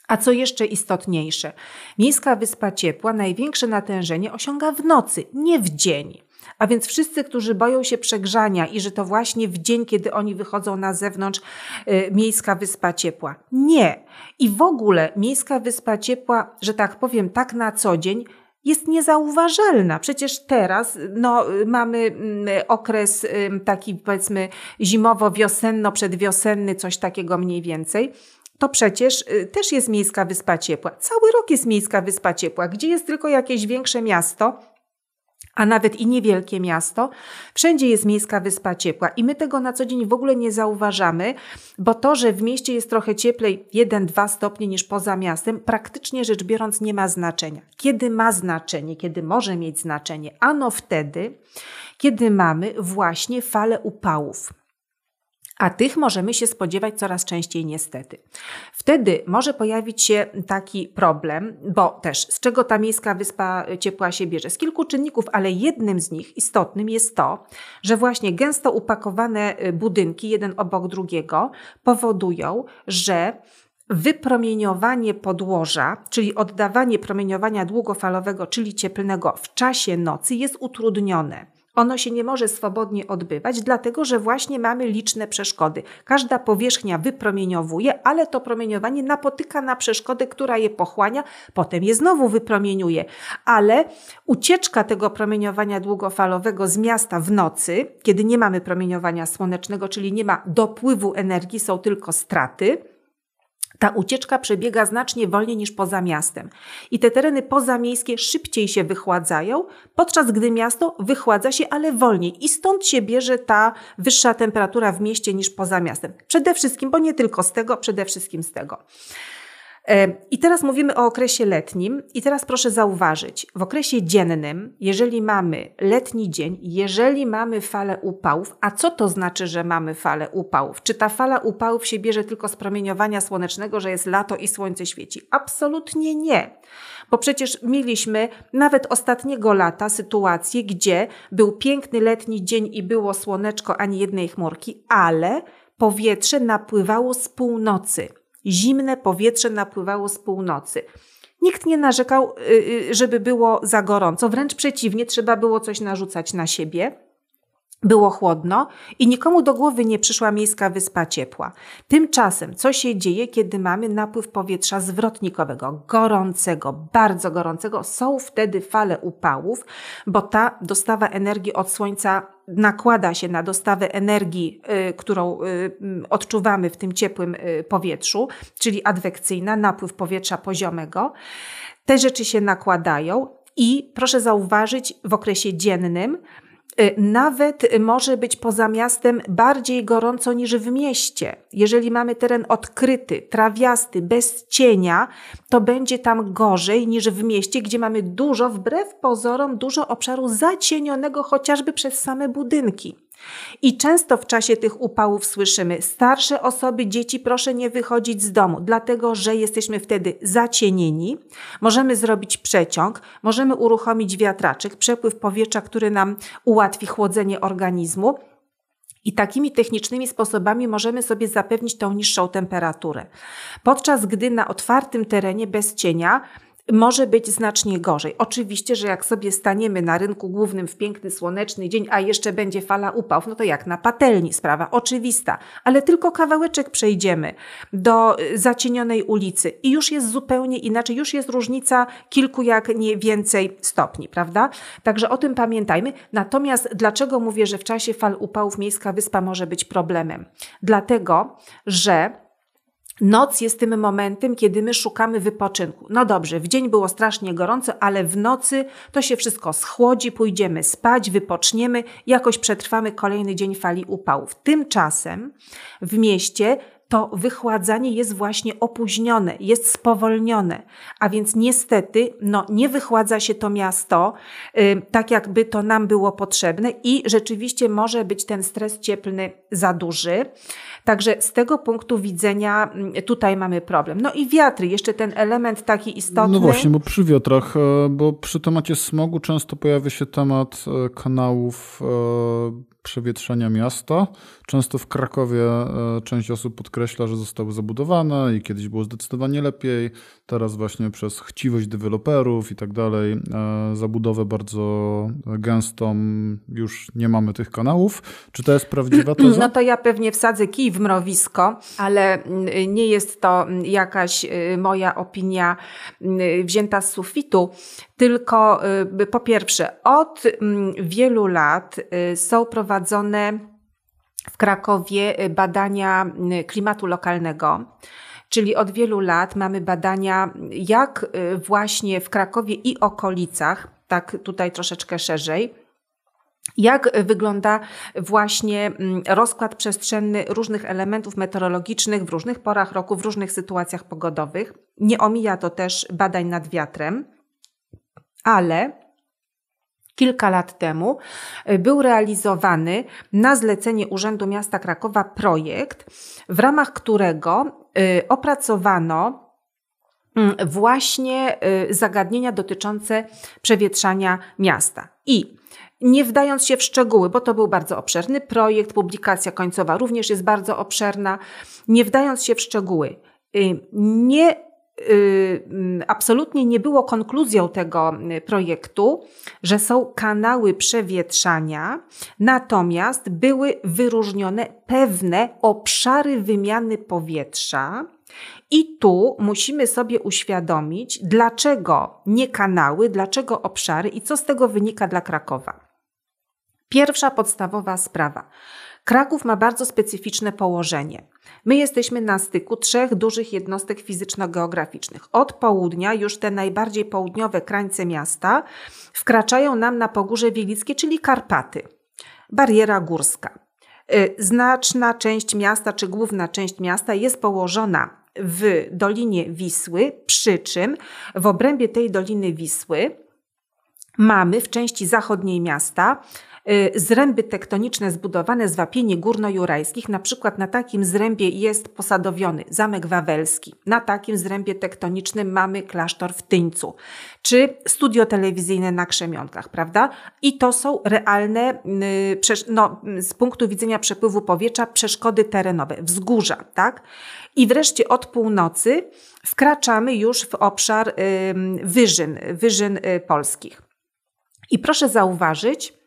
A co jeszcze istotniejsze, miejska wyspa ciepła największe natężenie osiąga w nocy, nie w dzień. A więc wszyscy, którzy boją się przegrzania i że to właśnie w dzień, kiedy oni wychodzą na zewnątrz, y, miejska wyspa ciepła. Nie. I w ogóle miejska wyspa ciepła, że tak powiem, tak na co dzień, jest niezauważalna. Przecież teraz no, mamy mm, okres taki powiedzmy zimowo-wiosenno-przedwiosenny, coś takiego mniej więcej to przecież y, też jest miejska wyspa ciepła. Cały rok jest miejska wyspa ciepła. Gdzie jest tylko jakieś większe miasto, a nawet i niewielkie miasto, wszędzie jest miejska wyspa ciepła i my tego na co dzień w ogóle nie zauważamy, bo to, że w mieście jest trochę cieplej 1-2 stopnie niż poza miastem, praktycznie rzecz biorąc nie ma znaczenia. Kiedy ma znaczenie, kiedy może mieć znaczenie? Ano wtedy, kiedy mamy właśnie falę upałów a tych możemy się spodziewać coraz częściej niestety. Wtedy może pojawić się taki problem, bo też z czego ta miejska wyspa ciepła się bierze? Z kilku czynników, ale jednym z nich istotnym jest to, że właśnie gęsto upakowane y, budynki jeden obok drugiego powodują, że wypromieniowanie podłoża, czyli oddawanie promieniowania długofalowego, czyli cieplnego w czasie nocy jest utrudnione. Ono się nie może swobodnie odbywać, dlatego że właśnie mamy liczne przeszkody. Każda powierzchnia wypromieniowuje, ale to promieniowanie napotyka na przeszkodę, która je pochłania, potem je znowu wypromieniuje. Ale ucieczka tego promieniowania długofalowego z miasta w nocy, kiedy nie mamy promieniowania słonecznego, czyli nie ma dopływu energii, są tylko straty, ta ucieczka przebiega znacznie wolniej niż poza miastem. I te tereny pozamiejskie szybciej się wychładzają, podczas gdy miasto wychładza się, ale wolniej. I stąd się bierze ta wyższa temperatura w mieście niż poza miastem. Przede wszystkim, bo nie tylko z tego, przede wszystkim z tego. E, I teraz mówimy o okresie letnim, i teraz proszę zauważyć, w okresie dziennym, jeżeli mamy letni dzień, jeżeli mamy falę upałów, a co to znaczy, że mamy falę upałów? Czy ta fala upałów się bierze tylko z promieniowania słonecznego, że jest lato i słońce świeci? Absolutnie nie. Bo przecież mieliśmy nawet ostatniego lata sytuację, gdzie był piękny letni dzień i było słoneczko, ani jednej chmurki, ale powietrze napływało z północy. Zimne powietrze napływało z północy. Nikt nie narzekał, y, y, żeby było za gorąco, wręcz przeciwnie, trzeba było coś narzucać na siebie. Było chłodno i nikomu do głowy nie przyszła miejska wyspa ciepła. Tymczasem, co się dzieje, kiedy mamy napływ powietrza zwrotnikowego, gorącego, bardzo gorącego? Są wtedy fale upałów, bo ta dostawa energii od słońca nakłada się na dostawę energii, y, którą y, odczuwamy w tym ciepłym y, powietrzu, czyli adwekcyjna, napływ powietrza poziomego. Te rzeczy się nakładają i proszę zauważyć, w okresie dziennym nawet może być poza miastem bardziej gorąco niż w mieście. Jeżeli mamy teren odkryty, trawiasty, bez cienia, to będzie tam gorzej niż w mieście, gdzie mamy dużo, wbrew pozorom, dużo obszaru zacienionego chociażby przez same budynki. I często w czasie tych upałów słyszymy: starsze osoby, dzieci, proszę nie wychodzić z domu, dlatego że jesteśmy wtedy zacienieni. Możemy zrobić przeciąg, możemy uruchomić wiatraczek, przepływ powietrza, który nam ułatwi chłodzenie organizmu. I takimi technicznymi sposobami możemy sobie zapewnić tą niższą temperaturę. Podczas gdy na otwartym terenie bez cienia może być znacznie gorzej. Oczywiście, że jak sobie staniemy na rynku głównym w piękny, słoneczny dzień, a jeszcze będzie fala upałów, no to jak na patelni, sprawa oczywista, ale tylko kawałeczek przejdziemy do y, zacienionej ulicy i już jest zupełnie inaczej, już jest różnica kilku, jak nie więcej stopni, prawda? Także o tym pamiętajmy. Natomiast dlaczego mówię, że w czasie fal upałów miejska wyspa może być problemem? Dlatego, że Noc jest tym momentem, kiedy my szukamy wypoczynku. No dobrze, w dzień było strasznie gorąco, ale w nocy to się wszystko schłodzi, pójdziemy spać, wypoczniemy, jakoś przetrwamy kolejny dzień fali upałów. Tymczasem w mieście to wychładzanie jest właśnie opóźnione, jest spowolnione, a więc niestety no, nie wychładza się to miasto y, tak, jakby to nam było potrzebne i rzeczywiście może być ten stres cieplny za duży. Także z tego punktu widzenia mm, tutaj mamy problem. No i wiatry, jeszcze ten element taki istotny. No właśnie, bo przy wiatrach, e, bo przy temacie smogu często pojawia się temat e, kanałów e, przewietrzenia miasta. Często w Krakowie część osób podkreśla, że zostały zabudowane i kiedyś było zdecydowanie lepiej. Teraz właśnie przez chciwość deweloperów i tak dalej, zabudowę bardzo gęstą, już nie mamy tych kanałów. Czy to jest prawdziwa teza? No to ja pewnie wsadzę kij w mrowisko, ale mm, nie jest to mm, jakaś y, moja opinia mm, wzięta z sufitu, tylko y, po pierwsze, od wielu lat y, są prowadzone w Krakowie badania klimatu lokalnego. Czyli od wielu lat mamy badania, jak y, właśnie w Krakowie i okolicach, tak tutaj troszeczkę szerzej, jak wygląda właśnie mm, rozkład przestrzenny różnych elementów meteorologicznych w różnych porach roku, w różnych sytuacjach pogodowych. Nie omija to też badań nad wiatrem, ale kilka lat temu y, był realizowany na zlecenie Urzędu Miasta Krakowa projekt, w ramach którego y, opracowano mm, właśnie y, zagadnienia dotyczące przewietrzania miasta. I nie wdając się w szczegóły, bo to był bardzo obszerny projekt, publikacja końcowa również jest bardzo obszerna, nie wdając się w szczegóły, nie Y, mm, absolutnie nie było konkluzją tego y, projektu, że są kanały przewietrzania, natomiast były wyróżnione pewne obszary wymiany powietrza. I tu musimy sobie uświadomić, dlaczego nie kanały, dlaczego obszary i co z tego wynika dla Krakowa. Pierwsza podstawowa sprawa. Kraków ma bardzo specyficzne położenie. My jesteśmy na styku trzech dużych jednostek fizyczno-geograficznych. Od południa już te najbardziej południowe krańce miasta wkraczają nam na Pogórze Wielickie, czyli Karpaty. Bariera górska. Y, znaczna część miasta, czy główna część miasta jest położona w Dolinie Wisły, przy czym w obrębie tej Doliny Wisły mamy w części zachodniej miasta zręby tektoniczne zbudowane z wapieni górnojurajskich. Na przykład na takim zrębie jest posadowiony Zamek Wawelski. Na takim zrębie tektonicznym mamy klasztor w Tyńcu. Czy studio telewizyjne na Krzemionkach, prawda? I to są realne, y, no, z punktu widzenia przepływu powietrza, przeszkody terenowe, wzgórza, tak? I wreszcie od północy wkraczamy już w obszar y, wyżyn, wyżyn y, polskich. I proszę zauważyć,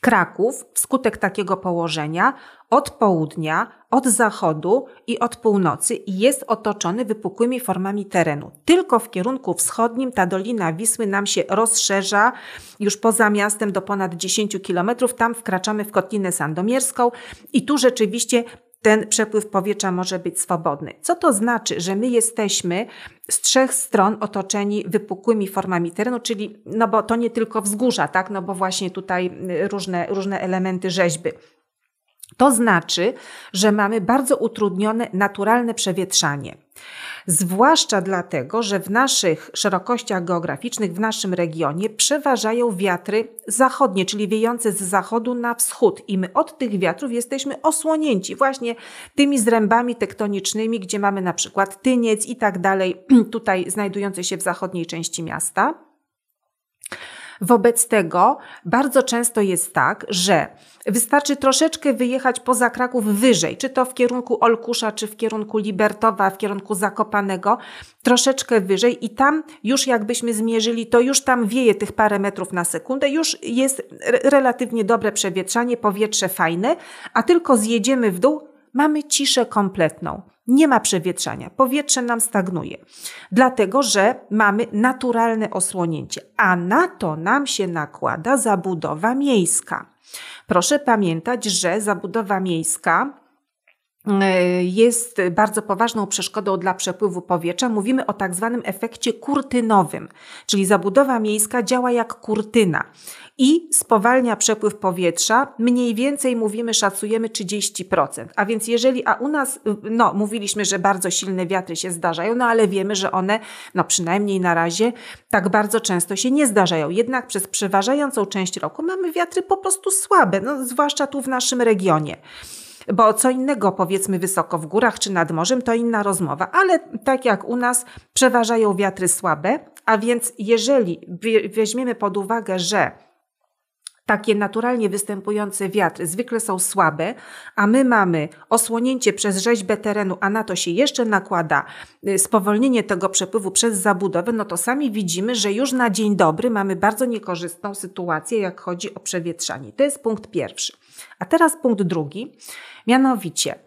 Kraków wskutek takiego położenia od południa, od zachodu i od północy jest otoczony wypukłymi formami terenu. Tylko w kierunku wschodnim ta Dolina Wisły nam się rozszerza już poza miastem do ponad 10 kilometrów. Tam wkraczamy w Kotlinę Sandomierską i tu rzeczywiście ten przepływ powietrza może być swobodny. Co to znaczy, że my jesteśmy z trzech stron otoczeni wypukłymi formami terenu, czyli, no bo to nie tylko wzgórza, tak, no bo właśnie tutaj y, różne, różne elementy rzeźby. To znaczy, że mamy bardzo utrudnione naturalne przewietrzanie. Zwłaszcza dlatego, że w naszych szerokościach geograficznych, w naszym regionie przeważają wiatry zachodnie, czyli wiejące z zachodu na wschód. I my od tych wiatrów jesteśmy osłonięci właśnie tymi zrębami tektonicznymi, gdzie mamy na przykład Tyniec i tak dalej, tutaj znajdujące się w zachodniej części miasta. Wobec tego bardzo często jest tak, że wystarczy troszeczkę wyjechać poza Kraków wyżej, czy to w kierunku Olkusza, czy w kierunku Libertowa, w kierunku Zakopanego, troszeczkę wyżej i tam już jakbyśmy zmierzyli, to już tam wieje tych parę metrów na sekundę, już jest relatywnie dobre przewietrzanie, powietrze fajne, a tylko zjedziemy w dół, mamy ciszę kompletną. Nie ma przewietrzania, powietrze nam stagnuje, dlatego że mamy naturalne osłonięcie, a na to nam się nakłada zabudowa miejska. Proszę pamiętać, że zabudowa miejska e, jest bardzo poważną przeszkodą dla przepływu powietrza. Mówimy o tak zwanym efekcie kurtynowym, czyli zabudowa miejska działa jak kurtyna i spowalnia przepływ powietrza. Mniej więcej mówimy, szacujemy 30%. A więc jeżeli, a u nas, no mówiliśmy, że bardzo silne wiatry się zdarzają, no ale wiemy, że one, no przynajmniej na razie, tak bardzo często się nie zdarzają. Jednak przez przeważającą część roku mamy wiatry po prostu słabe, no zwłaszcza tu w naszym regionie. Bo co innego, powiedzmy, wysoko w górach czy nad morzem, to inna rozmowa, ale tak jak u nas przeważają wiatry słabe, a więc jeżeli weźmiemy pod uwagę, że takie naturalnie występujące wiatry zwykle są słabe, a my mamy osłonięcie przez rzeźbę terenu, a na to się jeszcze nakłada y, spowolnienie tego przepływu przez zabudowę, no to sami widzimy, że już na dzień dobry mamy bardzo niekorzystną sytuację, jak chodzi o przewietrzanie. To jest punkt pierwszy. A teraz punkt drugi, mianowicie,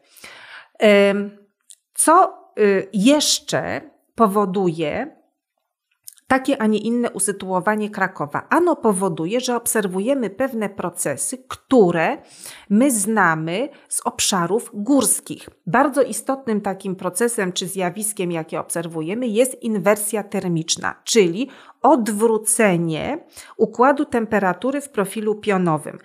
co y, jeszcze powoduje, takie, a nie inne usytuowanie Krakowa. Ano powoduje, że obserwujemy pewne procesy, które my znamy z obszarów górskich. Bardzo istotnym takim procesem czy zjawiskiem, jakie obserwujemy, jest inwersja termiczna, czyli odwrócenie układu temperatury w profilu pionowym.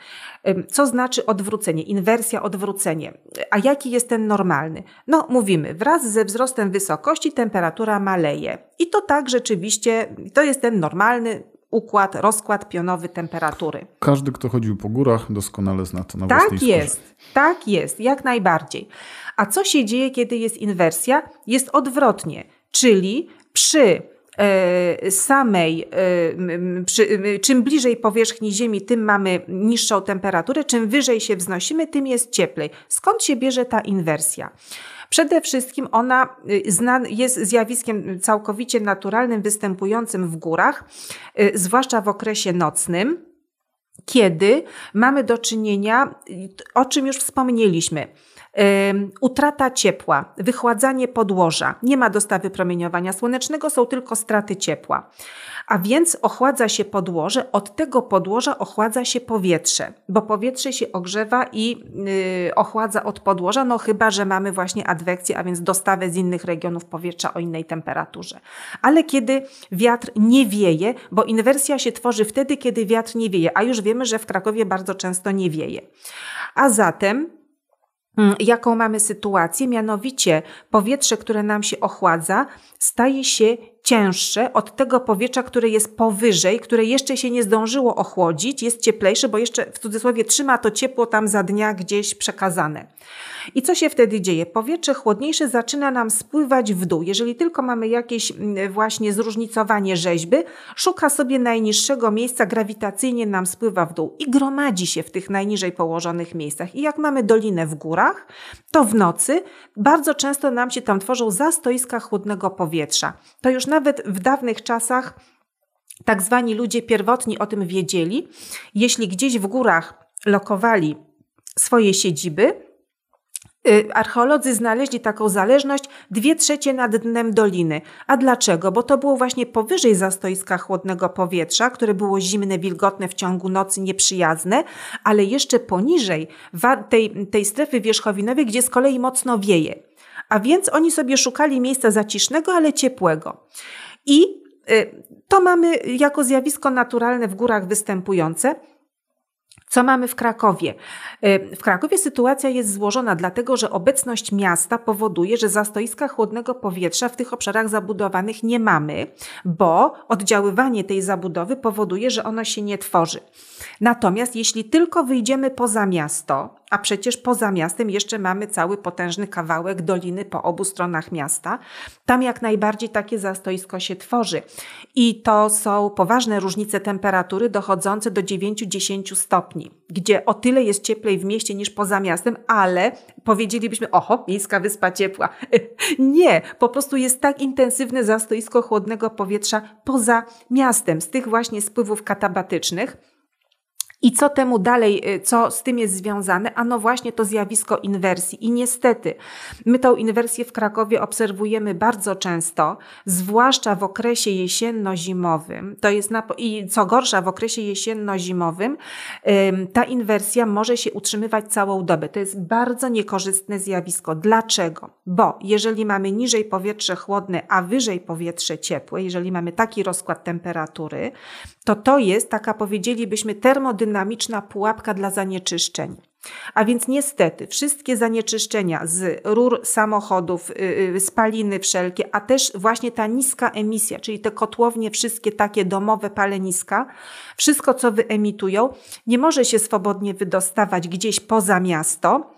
Co znaczy odwrócenie? Inwersja, odwrócenie. A jaki jest ten normalny? No, mówimy, wraz ze wzrostem wysokości temperatura maleje. I to tak rzeczywiście, to jest ten normalny układ, rozkład pionowy temperatury. Każdy, kto chodził po górach, doskonale zna to na Tak własnej jest, skórze. tak jest, jak najbardziej. A co się dzieje, kiedy jest inwersja? Jest odwrotnie, czyli przy samej, e, czym bliżej powierzchni Ziemi, tym mamy niższą temperaturę, czym wyżej się wznosimy, tym jest cieplej. Skąd się bierze ta inwersja? Przede wszystkim ona y, jest zjawiskiem całkowicie naturalnym, występującym w górach, y, zwłaszcza w okresie nocnym, kiedy mamy do czynienia, o czym już wspomnieliśmy, utrata ciepła, wychładzanie podłoża, nie ma dostawy promieniowania słonecznego, są tylko straty ciepła. A więc ochładza się podłoże, od tego podłoża ochładza się powietrze, bo powietrze się ogrzewa i yy, ochładza od podłoża, no chyba, że mamy właśnie adwekcję, a więc dostawę z innych regionów powietrza o innej temperaturze. Ale kiedy wiatr nie wieje, bo inwersja się tworzy wtedy, kiedy wiatr nie wieje, a już wiemy, że w Krakowie bardzo często nie wieje. A zatem jaką mamy sytuację, mianowicie powietrze, które nam się ochładza, staje się cięższe od tego powietrza, które jest powyżej, które jeszcze się nie zdążyło ochłodzić, jest cieplejsze, bo jeszcze w cudzysłowie trzyma to ciepło tam za dnia gdzieś przekazane. I co się wtedy dzieje? Powietrze chłodniejsze zaczyna nam spływać w dół. Jeżeli tylko mamy jakieś mm, właśnie zróżnicowanie rzeźby, szuka sobie najniższego miejsca, grawitacyjnie nam spływa w dół i gromadzi się w tych najniżej położonych miejscach. I jak mamy dolinę w górach, to w nocy bardzo często nam się tam tworzą zastoiska chłodnego powietrza. To już nawet w dawnych czasach tak zwani ludzie pierwotni o tym wiedzieli. Jeśli gdzieś w górach lokowali swoje siedziby, Y, archeolodzy znaleźli taką zależność dwie trzecie nad dnem doliny. A dlaczego? Bo to było właśnie powyżej zastoiska chłodnego powietrza, które było zimne, wilgotne w ciągu nocy, nieprzyjazne, ale jeszcze poniżej tej, tej strefy wierzchowinowej, gdzie z kolei mocno wieje. A więc oni sobie szukali miejsca zacisznego, ale ciepłego. I y, to mamy jako zjawisko naturalne w górach występujące. Co mamy w Krakowie? Y, w Krakowie sytuacja jest złożona, dlatego że obecność miasta powoduje, że zastoiska chłodnego powietrza w tych obszarach zabudowanych nie mamy, bo oddziaływanie tej zabudowy powoduje, że ono się nie tworzy. Natomiast jeśli tylko wyjdziemy poza miasto, a przecież poza miastem jeszcze mamy cały potężny kawałek doliny po obu stronach miasta. Tam jak najbardziej takie zastoisko się tworzy. I to są poważne różnice temperatury dochodzące do 9-10 stopni, gdzie o tyle jest cieplej w mieście niż poza miastem, ale powiedzielibyśmy, oho, miejska wyspa ciepła. Nie, po prostu jest tak intensywne zastoisko chłodnego powietrza poza miastem, z tych właśnie spływów katabatycznych, i co temu dalej, y, co z tym jest związane? Ano właśnie to zjawisko inwersji. I niestety, my tą inwersję w Krakowie obserwujemy bardzo często, zwłaszcza w okresie jesienno-zimowym. To jest na, i co gorsza, w okresie jesienno-zimowym ta inwersja może się utrzymywać całą dobę. To jest bardzo niekorzystne zjawisko. Dlaczego? Bo jeżeli mamy niżej powietrze chłodne, a wyżej powietrze ciepłe, jeżeli mamy taki rozkład temperatury, to to jest taka, powiedzielibyśmy, termodynamiczna pułapka dla zanieczyszczeń. A więc niestety wszystkie zanieczyszczenia z rur samochodów, y, y, spaliny wszelkie, a też właśnie ta niska emisja, czyli te kotłownie wszystkie takie domowe paleniska, wszystko co wyemitują, nie może się swobodnie wydostawać gdzieś poza miasto,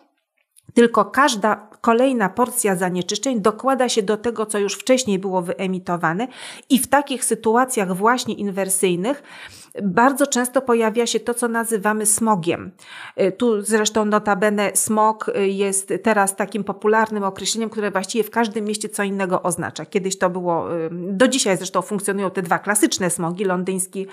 tylko każda kolejna porcja zanieczyszczeń dokłada się do tego, co już wcześniej było wyemitowane, i w takich sytuacjach właśnie inwersyjnych bardzo często pojawia się to, co nazywamy smogiem. Y, tu zresztą notabene smog y, jest teraz takim popularnym określeniem, które właściwie w każdym mieście co innego oznacza. Kiedyś to było, y, do dzisiaj zresztą funkcjonują te dwa klasyczne smogi, londyński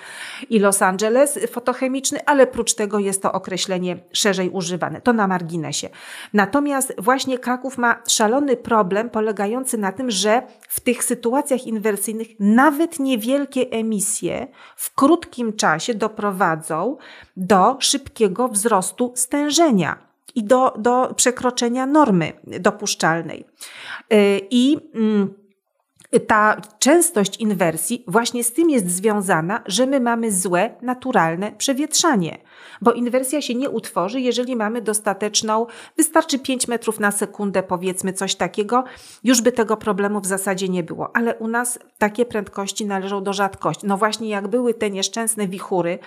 i Los Angeles, fotochemiczny, ale prócz tego jest to określenie szerzej używane. To na marginesie. Natomiast właśnie Kraków ma szalony problem polegający na tym, że w tych sytuacjach inwersyjnych nawet niewielkie emisje w krótkim czasie doprowadzą do szybkiego wzrostu stężenia i do, do przekroczenia normy dopuszczalnej. Y, I mm, ta częstość inwersji właśnie z tym jest związana, że my mamy złe, naturalne przewietrzanie bo inwersja się nie utworzy, jeżeli mamy dostateczną, wystarczy 5 metrów na sekundę, powiedzmy coś takiego, już by tego problemu w zasadzie nie było. Ale u nas takie prędkości należą do rzadkości. No właśnie, jak były te nieszczęsne wichury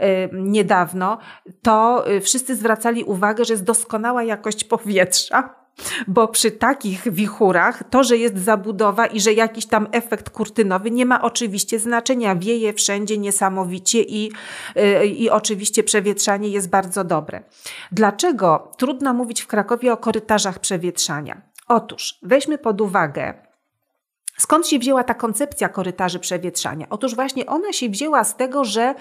yy, niedawno, to yy, wszyscy zwracali uwagę, że jest doskonała jakość powietrza bo przy takich wichurach to, że jest zabudowa i że jakiś tam efekt kurtynowy nie ma oczywiście znaczenia. Wieje wszędzie niesamowicie i, yy, i oczywiście przewietrzanie jest bardzo dobre. Dlaczego trudno mówić w Krakowie o korytarzach przewietrzania? Otóż weźmy pod uwagę, Skąd się wzięła ta koncepcja korytarzy przewietrzania? Otóż właśnie ona się wzięła z tego, że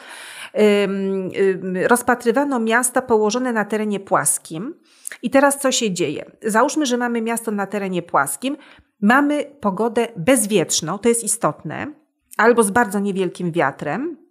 rozpatrywano miasta położone na terenie płaskim. I teraz co się dzieje? Załóżmy, że mamy miasto na terenie płaskim, mamy pogodę bezwietrzną, to jest istotne, albo z bardzo niewielkim wiatrem.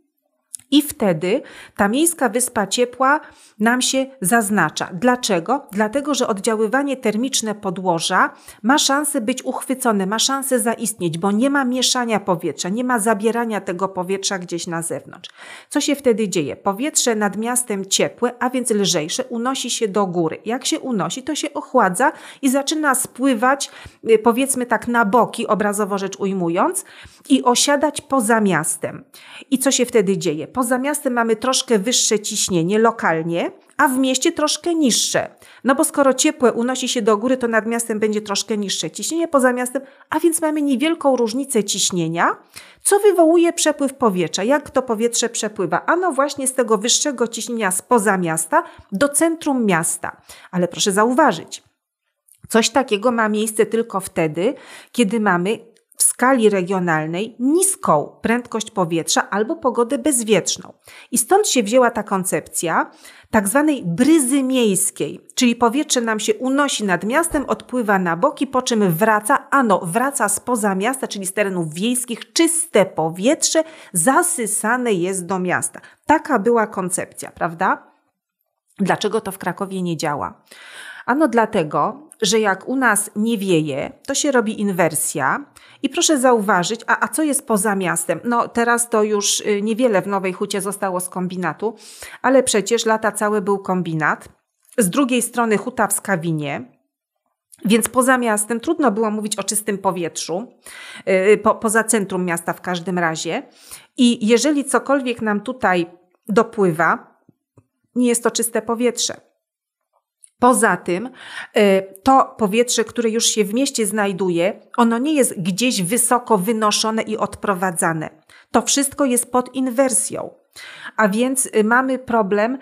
I wtedy ta miejska wyspa ciepła nam się zaznacza. Dlaczego? Dlatego, że oddziaływanie termiczne podłoża ma szansę być uchwycone, ma szansę zaistnieć, bo nie ma mieszania powietrza, nie ma zabierania tego powietrza gdzieś na zewnątrz. Co się wtedy dzieje? Powietrze nad miastem ciepłe, a więc lżejsze, unosi się do góry. Jak się unosi, to się ochładza i zaczyna spływać, y, powiedzmy tak, na boki, obrazowo rzecz ujmując, i osiadać poza miastem. I co się wtedy dzieje? Poza miastem mamy troszkę wyższe ciśnienie lokalnie, a w mieście troszkę niższe. No bo skoro ciepłe unosi się do góry, to nad miastem będzie troszkę niższe ciśnienie poza miastem, a więc mamy niewielką różnicę ciśnienia, co wywołuje przepływ powietrza. Jak to powietrze przepływa? Ano właśnie z tego wyższego ciśnienia spoza miasta do centrum miasta. Ale proszę zauważyć, coś takiego ma miejsce tylko wtedy, kiedy mamy w skali regionalnej niską prędkość powietrza albo pogodę bezwietrzną. I stąd się wzięła ta koncepcja tak zwanej bryzy miejskiej, czyli powietrze nam się unosi nad miastem, odpływa na boki, po czym wraca, ano wraca spoza miasta, czyli z terenów wiejskich, czyste powietrze zasysane jest do miasta. Taka była koncepcja, prawda? Dlaczego to w Krakowie nie działa? Ano dlatego, że jak u nas nie wieje, to się robi inwersja. I proszę zauważyć, a, a co jest poza miastem? No teraz to już y, niewiele w Nowej Hucie zostało z kombinatu, ale przecież lata całe był kombinat. Z drugiej strony huta w Skawinie, więc poza miastem trudno było mówić o czystym powietrzu, yy, po, poza centrum miasta w każdym razie. I jeżeli cokolwiek nam tutaj dopływa, nie jest to czyste powietrze. Poza tym, y, to powietrze, które już się w mieście znajduje, ono nie jest gdzieś wysoko wynoszone i odprowadzane. To wszystko jest pod inwersją. A więc y, mamy problem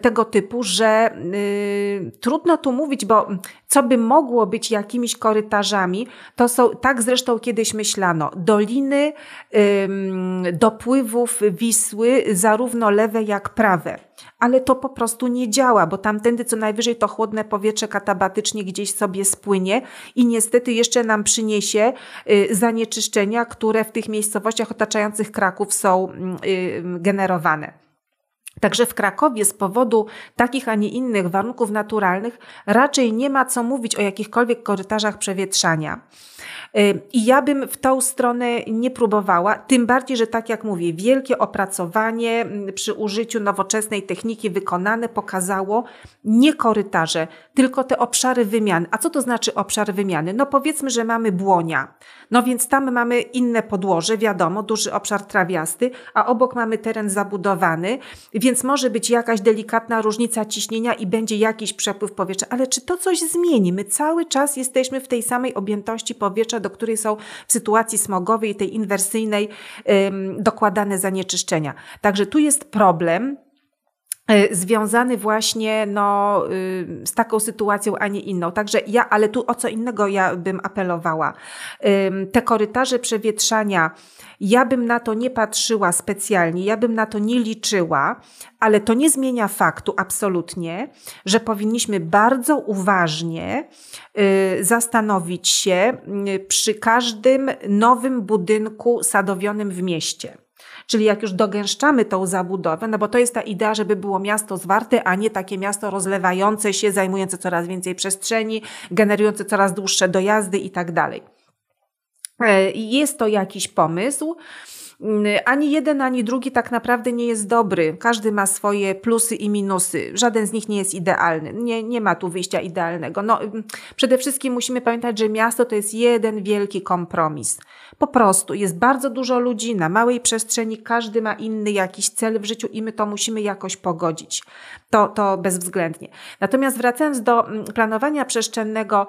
tego typu, że y, trudno tu mówić, bo co by mogło być jakimiś korytarzami, to są, tak zresztą kiedyś myślano, doliny dopływów Wisły, zarówno lewe jak prawe. Ale to po prostu nie działa, bo tamtędy co najwyżej to chłodne powietrze katabatycznie gdzieś sobie spłynie i niestety jeszcze nam przyniesie y, zanieczyszczenia, które w tych miejscowościach otaczających Kraków są generowane. Także w Krakowie z powodu takich, a nie innych warunków naturalnych raczej nie ma co mówić o jakichkolwiek korytarzach przewietrzania. Y, I ja bym w tą stronę nie próbowała, tym bardziej, że tak jak mówię, wielkie opracowanie przy użyciu nowoczesnej techniki wykonane pokazało nie korytarze, tylko te obszary wymiany. A co to znaczy obszar wymiany? No powiedzmy, że mamy błonia. No więc tam mamy inne podłoże, wiadomo, duży obszar trawiasty, a obok mamy teren zabudowany, więc może być jakaś delikatna różnica ciśnienia i będzie jakiś przepływ powietrza. Ale czy to coś zmieni? My cały czas jesteśmy w tej samej objętości powietrza, do której są w sytuacji smogowej, tej inwersyjnej, dokładane zanieczyszczenia. Także tu jest problem, związany właśnie no, y, z taką sytuacją, a nie inną. Także ja, ale tu o co innego ja bym apelowała. Te korytarze przewietrzania ja bym na to nie patrzyła specjalnie, ja bym na to nie liczyła, ale to nie zmienia faktu absolutnie, że powinniśmy bardzo uważnie y, zastanowić się y, przy każdym nowym budynku sadowionym w mieście. Czyli jak już dogęszczamy tą zabudowę, no bo to jest ta idea, żeby było miasto zwarte, a nie takie miasto rozlewające się, zajmujące coraz więcej przestrzeni, generujące coraz dłuższe dojazdy i tak dalej. E, jest to jakiś pomysł. Mm, ani jeden, ani drugi tak naprawdę nie jest dobry. Każdy ma swoje plusy i minusy. Żaden z nich nie jest idealny. Nie, nie ma tu wyjścia idealnego. No, mm, przede wszystkim musimy pamiętać, że miasto to jest jeden wielki kompromis. Po prostu jest bardzo dużo ludzi na małej przestrzeni, każdy ma inny jakiś cel w życiu i my to musimy jakoś pogodzić. To, to bezwzględnie. Natomiast wracając do mm, planowania przestrzennego,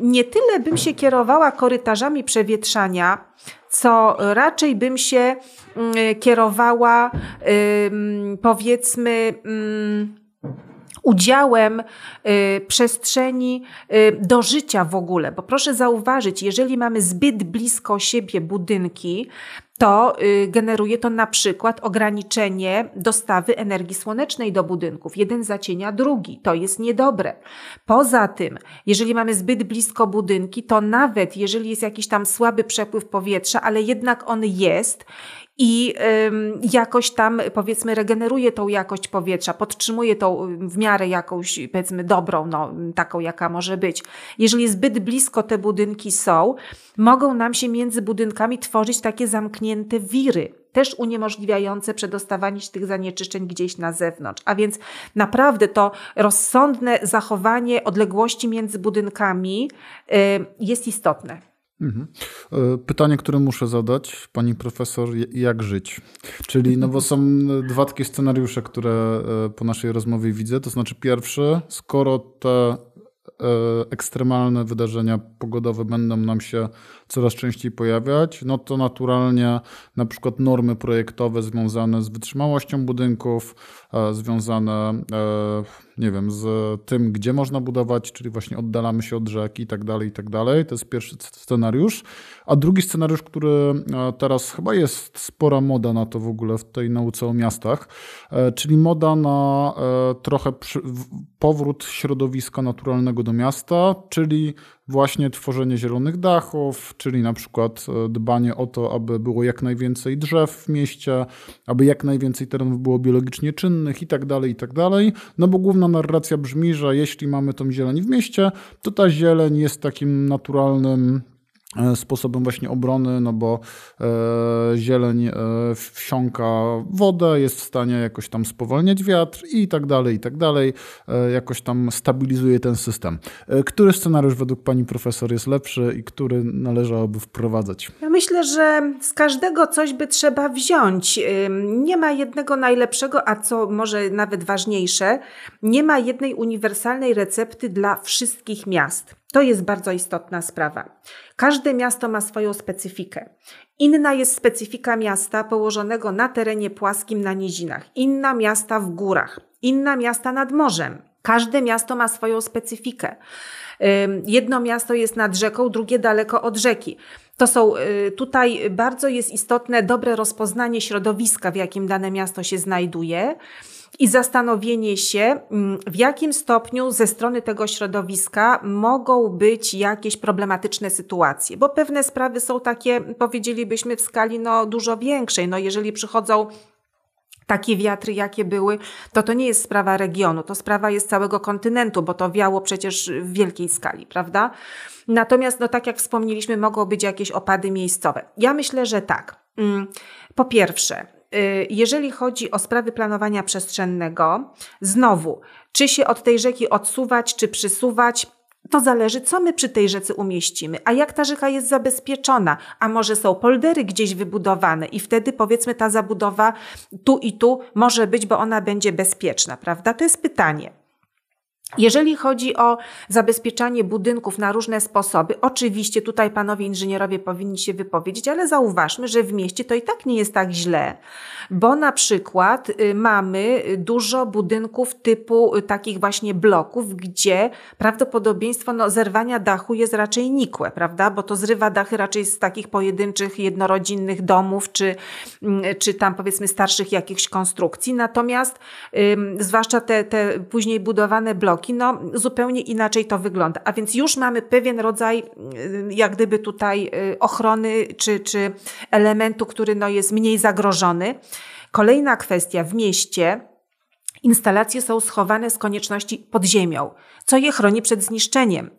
nie tyle bym się kierowała korytarzami przewietrzania, co raczej bym się mm, kierowała, powiedzmy, mm, udziałem y, przestrzeni y, do życia w ogóle. Bo proszę zauważyć, jeżeli mamy zbyt blisko siebie budynki, to y, generuje to na przykład ograniczenie dostawy energii słonecznej do budynków. Jeden zacienia drugi. To jest niedobre. Poza tym, jeżeli mamy zbyt blisko budynki, to nawet jeżeli jest jakiś tam słaby przepływ powietrza, ale jednak on jest i jakoś tam powiedzmy regeneruje tą jakość powietrza, podtrzymuje tą w miarę jakąś powiedzmy dobrą, no, taką jaka może być. Jeżeli zbyt blisko te budynki są, mogą nam się między budynkami tworzyć takie zamknięte wiry, też uniemożliwiające przedostawanie się tych zanieczyszczeń gdzieś na zewnątrz. A więc naprawdę to rozsądne zachowanie odległości między budynkami jest istotne. Mhm. E, pytanie, które muszę zadać, pani profesor, jak żyć? Czyli, no bo są dwa takie scenariusze, które e, po naszej rozmowie widzę. To znaczy, pierwszy, skoro te E, ekstremalne wydarzenia pogodowe będą nam się coraz częściej pojawiać, no to naturalnie na przykład normy projektowe związane z wytrzymałością budynków, e, związane e, nie wiem, z tym, gdzie można budować, czyli właśnie oddalamy się od rzeki i tak dalej, i tak dalej. To jest pierwszy scenariusz. A drugi scenariusz, który teraz chyba jest spora moda na to w ogóle w tej nauce o miastach, czyli moda na trochę powrót środowiska naturalnego do miasta, czyli właśnie tworzenie zielonych dachów, czyli na przykład e, dbanie o to, aby było jak najwięcej drzew w mieście, aby jak najwięcej terenów było biologicznie czynnych i tak dalej, i tak dalej. No bo główna narracja brzmi, że jeśli mamy tą zieleń w mieście, to ta zieleń jest takim naturalnym sposobem właśnie obrony, no bo e, zieleń e, wsiąka wodę, jest w stanie jakoś tam spowolniać wiatr i tak dalej, i tak dalej, e, jakoś tam stabilizuje ten system. E, który scenariusz według pani profesor jest lepszy i który należałoby wprowadzać? Ja myślę, że z każdego coś by trzeba wziąć. Nie ma jednego najlepszego, a co może nawet ważniejsze, nie ma jednej uniwersalnej recepty dla wszystkich miast. To jest bardzo istotna sprawa. Każde miasto ma swoją specyfikę. Inna jest specyfika miasta położonego na terenie płaskim na nizinach, inna miasta w górach, inna miasta nad morzem. Każde miasto ma swoją specyfikę. Jedno miasto jest nad rzeką, drugie daleko od rzeki. To są y, tutaj bardzo jest istotne dobre rozpoznanie środowiska, w jakim dane miasto się znajduje i zastanowienie się, mm, w jakim stopniu ze strony tego środowiska mogą być jakieś problematyczne sytuacje, bo pewne sprawy są takie, powiedzielibyśmy, w skali no, dużo większej. No, jeżeli przychodzą takie wiatry, jakie były, to to nie jest sprawa regionu, to sprawa jest całego kontynentu, bo to wiało przecież w wielkiej skali, prawda? Natomiast, no tak jak wspomnieliśmy, mogą być jakieś opady miejscowe. Ja myślę, że tak. Mm, po pierwsze, jeżeli chodzi o sprawy planowania przestrzennego, znowu, czy się od tej rzeki odsuwać, czy przysuwać, to zależy, co my przy tej rzece umieścimy, a jak ta rzeka jest zabezpieczona, a może są poldery gdzieś wybudowane i wtedy powiedzmy ta zabudowa tu i tu może być, bo ona będzie bezpieczna, prawda? To jest pytanie. Jeżeli chodzi o zabezpieczanie budynków na różne sposoby, oczywiście tutaj panowie inżynierowie powinni się wypowiedzieć, ale zauważmy, że w mieście to i tak nie jest tak źle, bo na przykład y, mamy dużo budynków typu y, takich właśnie bloków, gdzie prawdopodobieństwo no, zerwania dachu jest raczej nikłe, prawda? Bo to zrywa dachy raczej z takich pojedynczych, jednorodzinnych domów, czy, mm, czy tam powiedzmy starszych jakichś konstrukcji. Natomiast ym, zwłaszcza te, te później budowane bloki, no zupełnie inaczej to wygląda. A więc już mamy pewien rodzaj y, jak gdyby tutaj y, ochrony czy, czy elementu, który no jest mniej zagrożony. Kolejna kwestia w mieście instalacje są schowane z konieczności pod ziemią co je chroni przed zniszczeniem.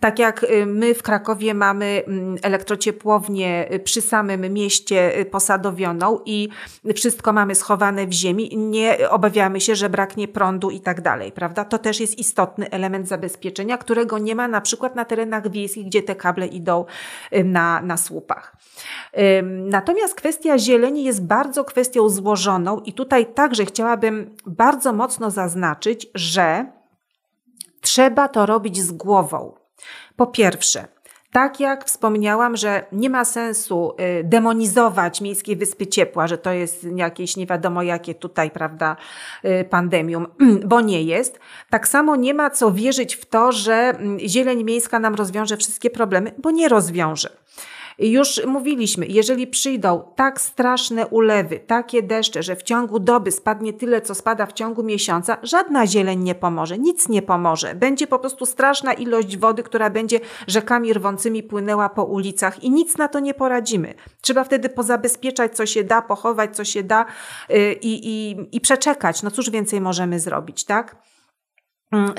Tak jak y, my w Krakowie mamy mm, elektrociepłownię y, przy samym mieście y, posadowioną i wszystko mamy schowane w ziemi, nie obawiamy się, że braknie prądu i tak dalej, prawda? To też jest istotny element zabezpieczenia, którego nie ma na przykład na terenach wiejskich, gdzie te kable idą na, na słupach. Natomiast kwestia zieleni jest bardzo kwestią złożoną i tutaj także chciałabym bardzo mocno zaznaczyć, że Trzeba to robić z głową. Po pierwsze, tak jak wspomniałam, że nie ma sensu y, demonizować Miejskiej Wyspy Ciepła, że to jest jakieś nie wiadomo jakie tutaj, prawda, y, pandemium, bo nie jest. Tak samo nie ma co wierzyć w to, że mm, zieleń miejska nam rozwiąże wszystkie problemy, bo nie rozwiąże. Już mówiliśmy, jeżeli przyjdą tak straszne ulewy, takie deszcze, że w ciągu doby spadnie tyle, co spada w ciągu miesiąca, żadna zieleń nie pomoże, nic nie pomoże. Będzie po prostu straszna ilość wody, która będzie rzekami rwącymi płynęła po ulicach i nic na to nie poradzimy. Trzeba wtedy pozabezpieczać, co się da, pochować, co się da y, i, i, i przeczekać. No cóż więcej możemy zrobić, tak?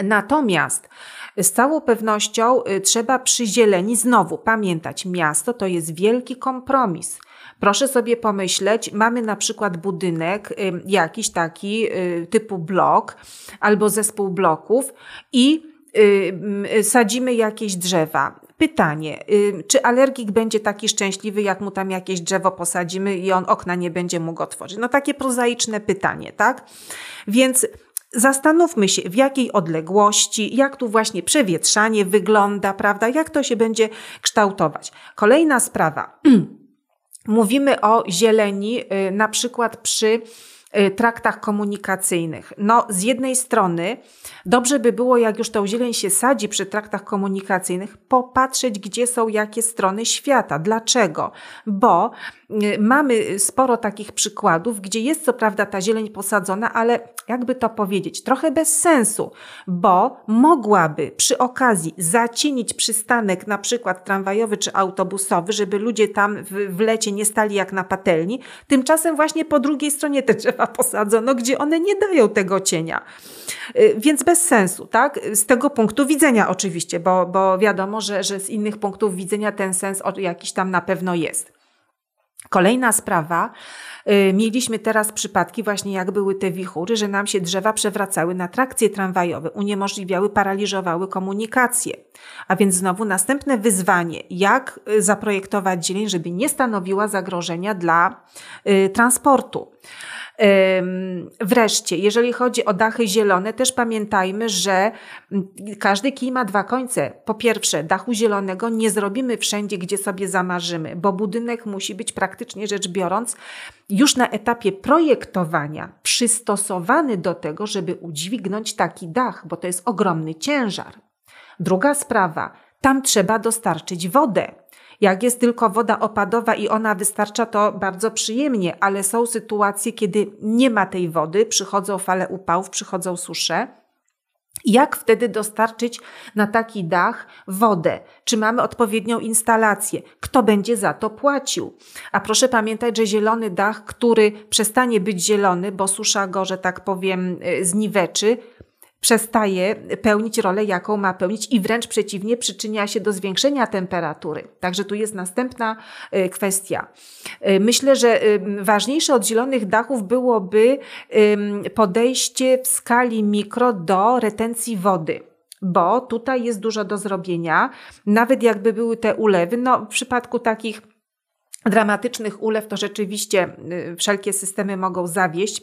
Natomiast z całą pewnością y, trzeba przy zieleni znowu pamiętać, miasto to jest wielki kompromis. Proszę sobie pomyśleć, mamy na przykład budynek y, jakiś taki typu blok albo zespół bloków i sadzimy jakieś drzewa. Pytanie, czy alergik będzie taki szczęśliwy, jak mu tam jakieś drzewo posadzimy i on okna nie będzie mógł otworzyć? No takie prozaiczne pytanie, tak? Więc Zastanówmy się, w jakiej odległości, jak tu właśnie przewietrzanie wygląda, prawda? Jak to się będzie kształtować. Kolejna sprawa. Mówimy o zieleni, y, na przykład przy traktach komunikacyjnych. No, z jednej strony dobrze by było, jak już tą zieleń się sadzi przy traktach komunikacyjnych, popatrzeć, gdzie są jakie strony świata. Dlaczego? Bo y, mamy sporo takich przykładów, gdzie jest co prawda ta zieleń posadzona, ale jakby to powiedzieć, trochę bez sensu, bo mogłaby przy okazji zacienić przystanek na przykład tramwajowy czy autobusowy, żeby ludzie tam w, w lecie nie stali jak na patelni. Tymczasem właśnie po drugiej stronie te drzewa posadzono, gdzie one nie dają tego cienia. Y, więc bez sensu, tak? Z tego punktu widzenia oczywiście, bo, bo wiadomo, że, że z innych punktów widzenia ten sens jakiś tam na pewno jest. Kolejna sprawa, y, mieliśmy teraz przypadki właśnie jak były te wichury, że nam się drzewa przewracały na trakcje tramwajowe, uniemożliwiały, paraliżowały komunikację. A więc znowu następne wyzwanie, jak y, zaprojektować dzieleń, żeby nie stanowiła zagrożenia dla transportu. Wreszcie, jeżeli chodzi o dachy zielone, też pamiętajmy, że każdy kij ma dwa końce. Po pierwsze, dachu zielonego nie zrobimy wszędzie, gdzie sobie zamarzymy, bo budynek musi być praktycznie rzecz biorąc już na etapie projektowania przystosowany do tego, żeby udźwignąć taki dach, bo to jest ogromny ciężar. Druga sprawa, tam trzeba dostarczyć wodę. Jak jest tylko woda opadowa i ona wystarcza, to bardzo przyjemnie, ale są sytuacje, kiedy nie ma tej wody, przychodzą fale upałów, przychodzą susze. Jak wtedy dostarczyć na taki dach wodę? Czy mamy odpowiednią instalację? Kto będzie za to płacił? A proszę pamiętać, że zielony dach, który przestanie być zielony, bo susza go, że tak powiem, y, zniweczy, przestaje pełnić rolę, jaką ma pełnić i wręcz przeciwnie, przyczynia się do zwiększenia temperatury. Także tu jest następna y, kwestia. Y, myślę, że y, ważniejsze od zielonych dachów byłoby podejście w skali mikro do retencji wody bo tutaj jest dużo do zrobienia. Nawet jakby były te ulewy, no w przypadku takich dramatycznych ulew to rzeczywiście wszelkie systemy mogą zawieść,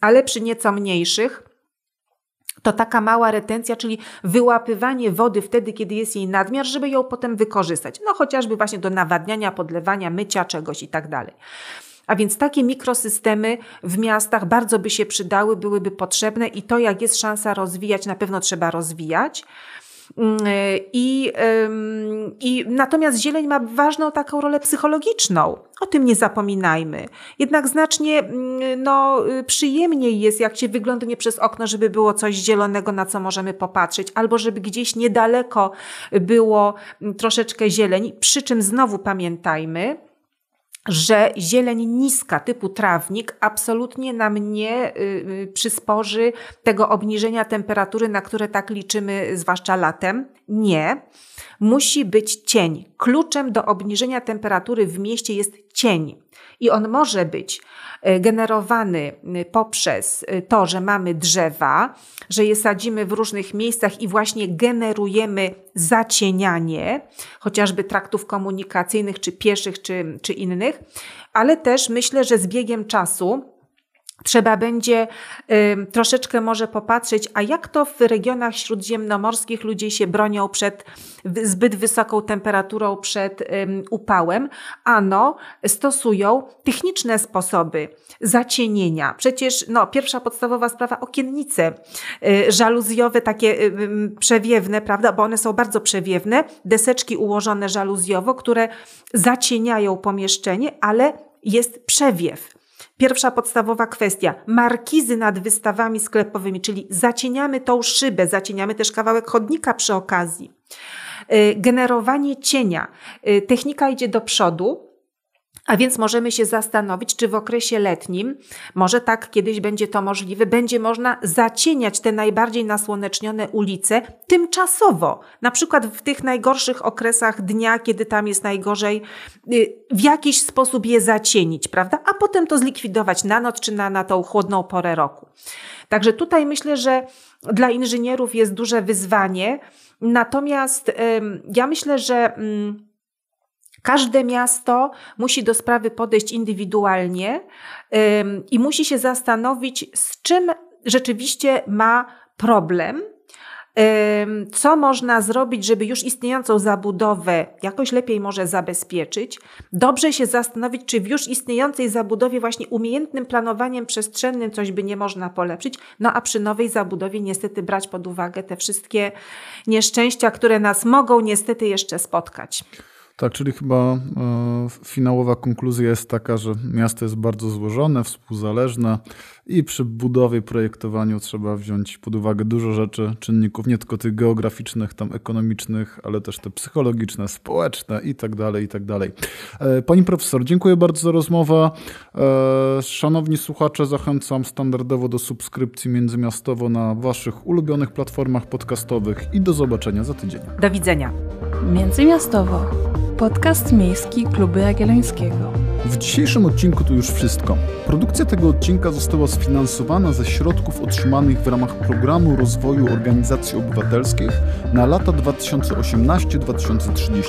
ale przy nieco mniejszych to taka mała retencja, czyli wyłapywanie wody wtedy, kiedy jest jej nadmiar, żeby ją potem wykorzystać. No chociażby właśnie do nawadniania, podlewania, mycia czegoś i tak dalej. A więc takie mikrosystemy w miastach bardzo by się przydały, byłyby potrzebne i to, jak jest szansa rozwijać, na pewno trzeba rozwijać. Mm, I, I natomiast zieleń ma ważną taką rolę psychologiczną. O tym nie zapominajmy. Jednak znacznie mm, no, przyjemniej jest, jak się wyglądnie przez okno, żeby było coś zielonego, na co możemy popatrzeć, albo żeby gdzieś niedaleko było mm, troszeczkę zieleni. Przy czym znowu pamiętajmy, że zieleń niska typu trawnik absolutnie nam nie y, y, przysporzy tego obniżenia temperatury, na które tak liczymy, zwłaszcza latem. Nie. Musi być cień. Kluczem do obniżenia temperatury w mieście jest cień. I on może być e, generowany poprzez e, to, że mamy drzewa, że je sadzimy w różnych miejscach i właśnie generujemy zacienianie, chociażby traktów komunikacyjnych, czy pieszych, czy, czy innych, ale też myślę, że z biegiem czasu Trzeba będzie y, troszeczkę może popatrzeć, a jak to w regionach śródziemnomorskich ludzie się bronią przed zbyt wysoką temperaturą, przed y, upałem. Ano, stosują techniczne sposoby zacienienia. Przecież no, pierwsza podstawowa sprawa okiennice y, żaluzjowe, takie y, przewiewne, prawda, bo one są bardzo przewiewne, deseczki ułożone żaluzjowo, które zacieniają pomieszczenie, ale jest przewiew. Pierwsza podstawowa kwestia. Markizy nad wystawami sklepowymi, czyli zacieniamy tą szybę, zacieniamy też kawałek chodnika przy okazji. Y, generowanie cienia. Y, technika idzie do przodu, a więc możemy się zastanowić, czy w okresie letnim, może tak kiedyś będzie to możliwe, będzie można zacieniać te najbardziej nasłonecznione ulice tymczasowo. Na przykład w tych najgorszych okresach dnia, kiedy tam jest najgorzej, y, w jakiś sposób je zacienić, prawda? A potem to zlikwidować na noc czy na, na tą chłodną porę roku. Także tutaj myślę, że dla inżynierów jest duże wyzwanie. Natomiast ja myślę, że Każde miasto musi do sprawy podejść indywidualnie i musi się zastanowić, z czym rzeczywiście ma problem. Co można zrobić, żeby już istniejącą zabudowę jakoś lepiej może zabezpieczyć? Dobrze się zastanowić, czy w już istniejącej zabudowie właśnie umiejętnym planowaniem przestrzennym coś by nie można polepszyć, no a przy nowej zabudowie niestety brać pod uwagę te wszystkie nieszczęścia, które nas mogą niestety jeszcze spotkać. Tak, czyli chyba e, finałowa konkluzja jest taka, że miasto jest bardzo złożone, współzależne i przy budowie, projektowaniu trzeba wziąć pod uwagę dużo rzeczy, czynników, nie tylko tych geograficznych, tam ekonomicznych, ale też te psychologiczne, społeczne i tak dalej, i tak dalej. E, pani profesor, dziękuję bardzo za rozmowę. E, szanowni słuchacze, zachęcam standardowo do subskrypcji międzymiastowo na waszych ulubionych platformach podcastowych i do zobaczenia za tydzień. Do widzenia. Międzymiastowo. Podcast miejski Kluby Jagiellońskiego. W dzisiejszym odcinku to już wszystko. Produkcja tego odcinka została sfinansowana ze środków otrzymanych w ramach Programu Rozwoju Organizacji Obywatelskich na lata 2018-2030,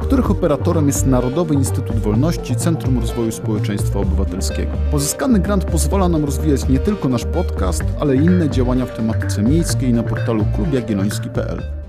których operatorem jest Narodowy Instytut Wolności Centrum Rozwoju Społeczeństwa Obywatelskiego. Pozyskany grant pozwala nam rozwijać nie tylko nasz podcast, ale inne działania w tematyce miejskiej na portalu klubjagielloński.pl.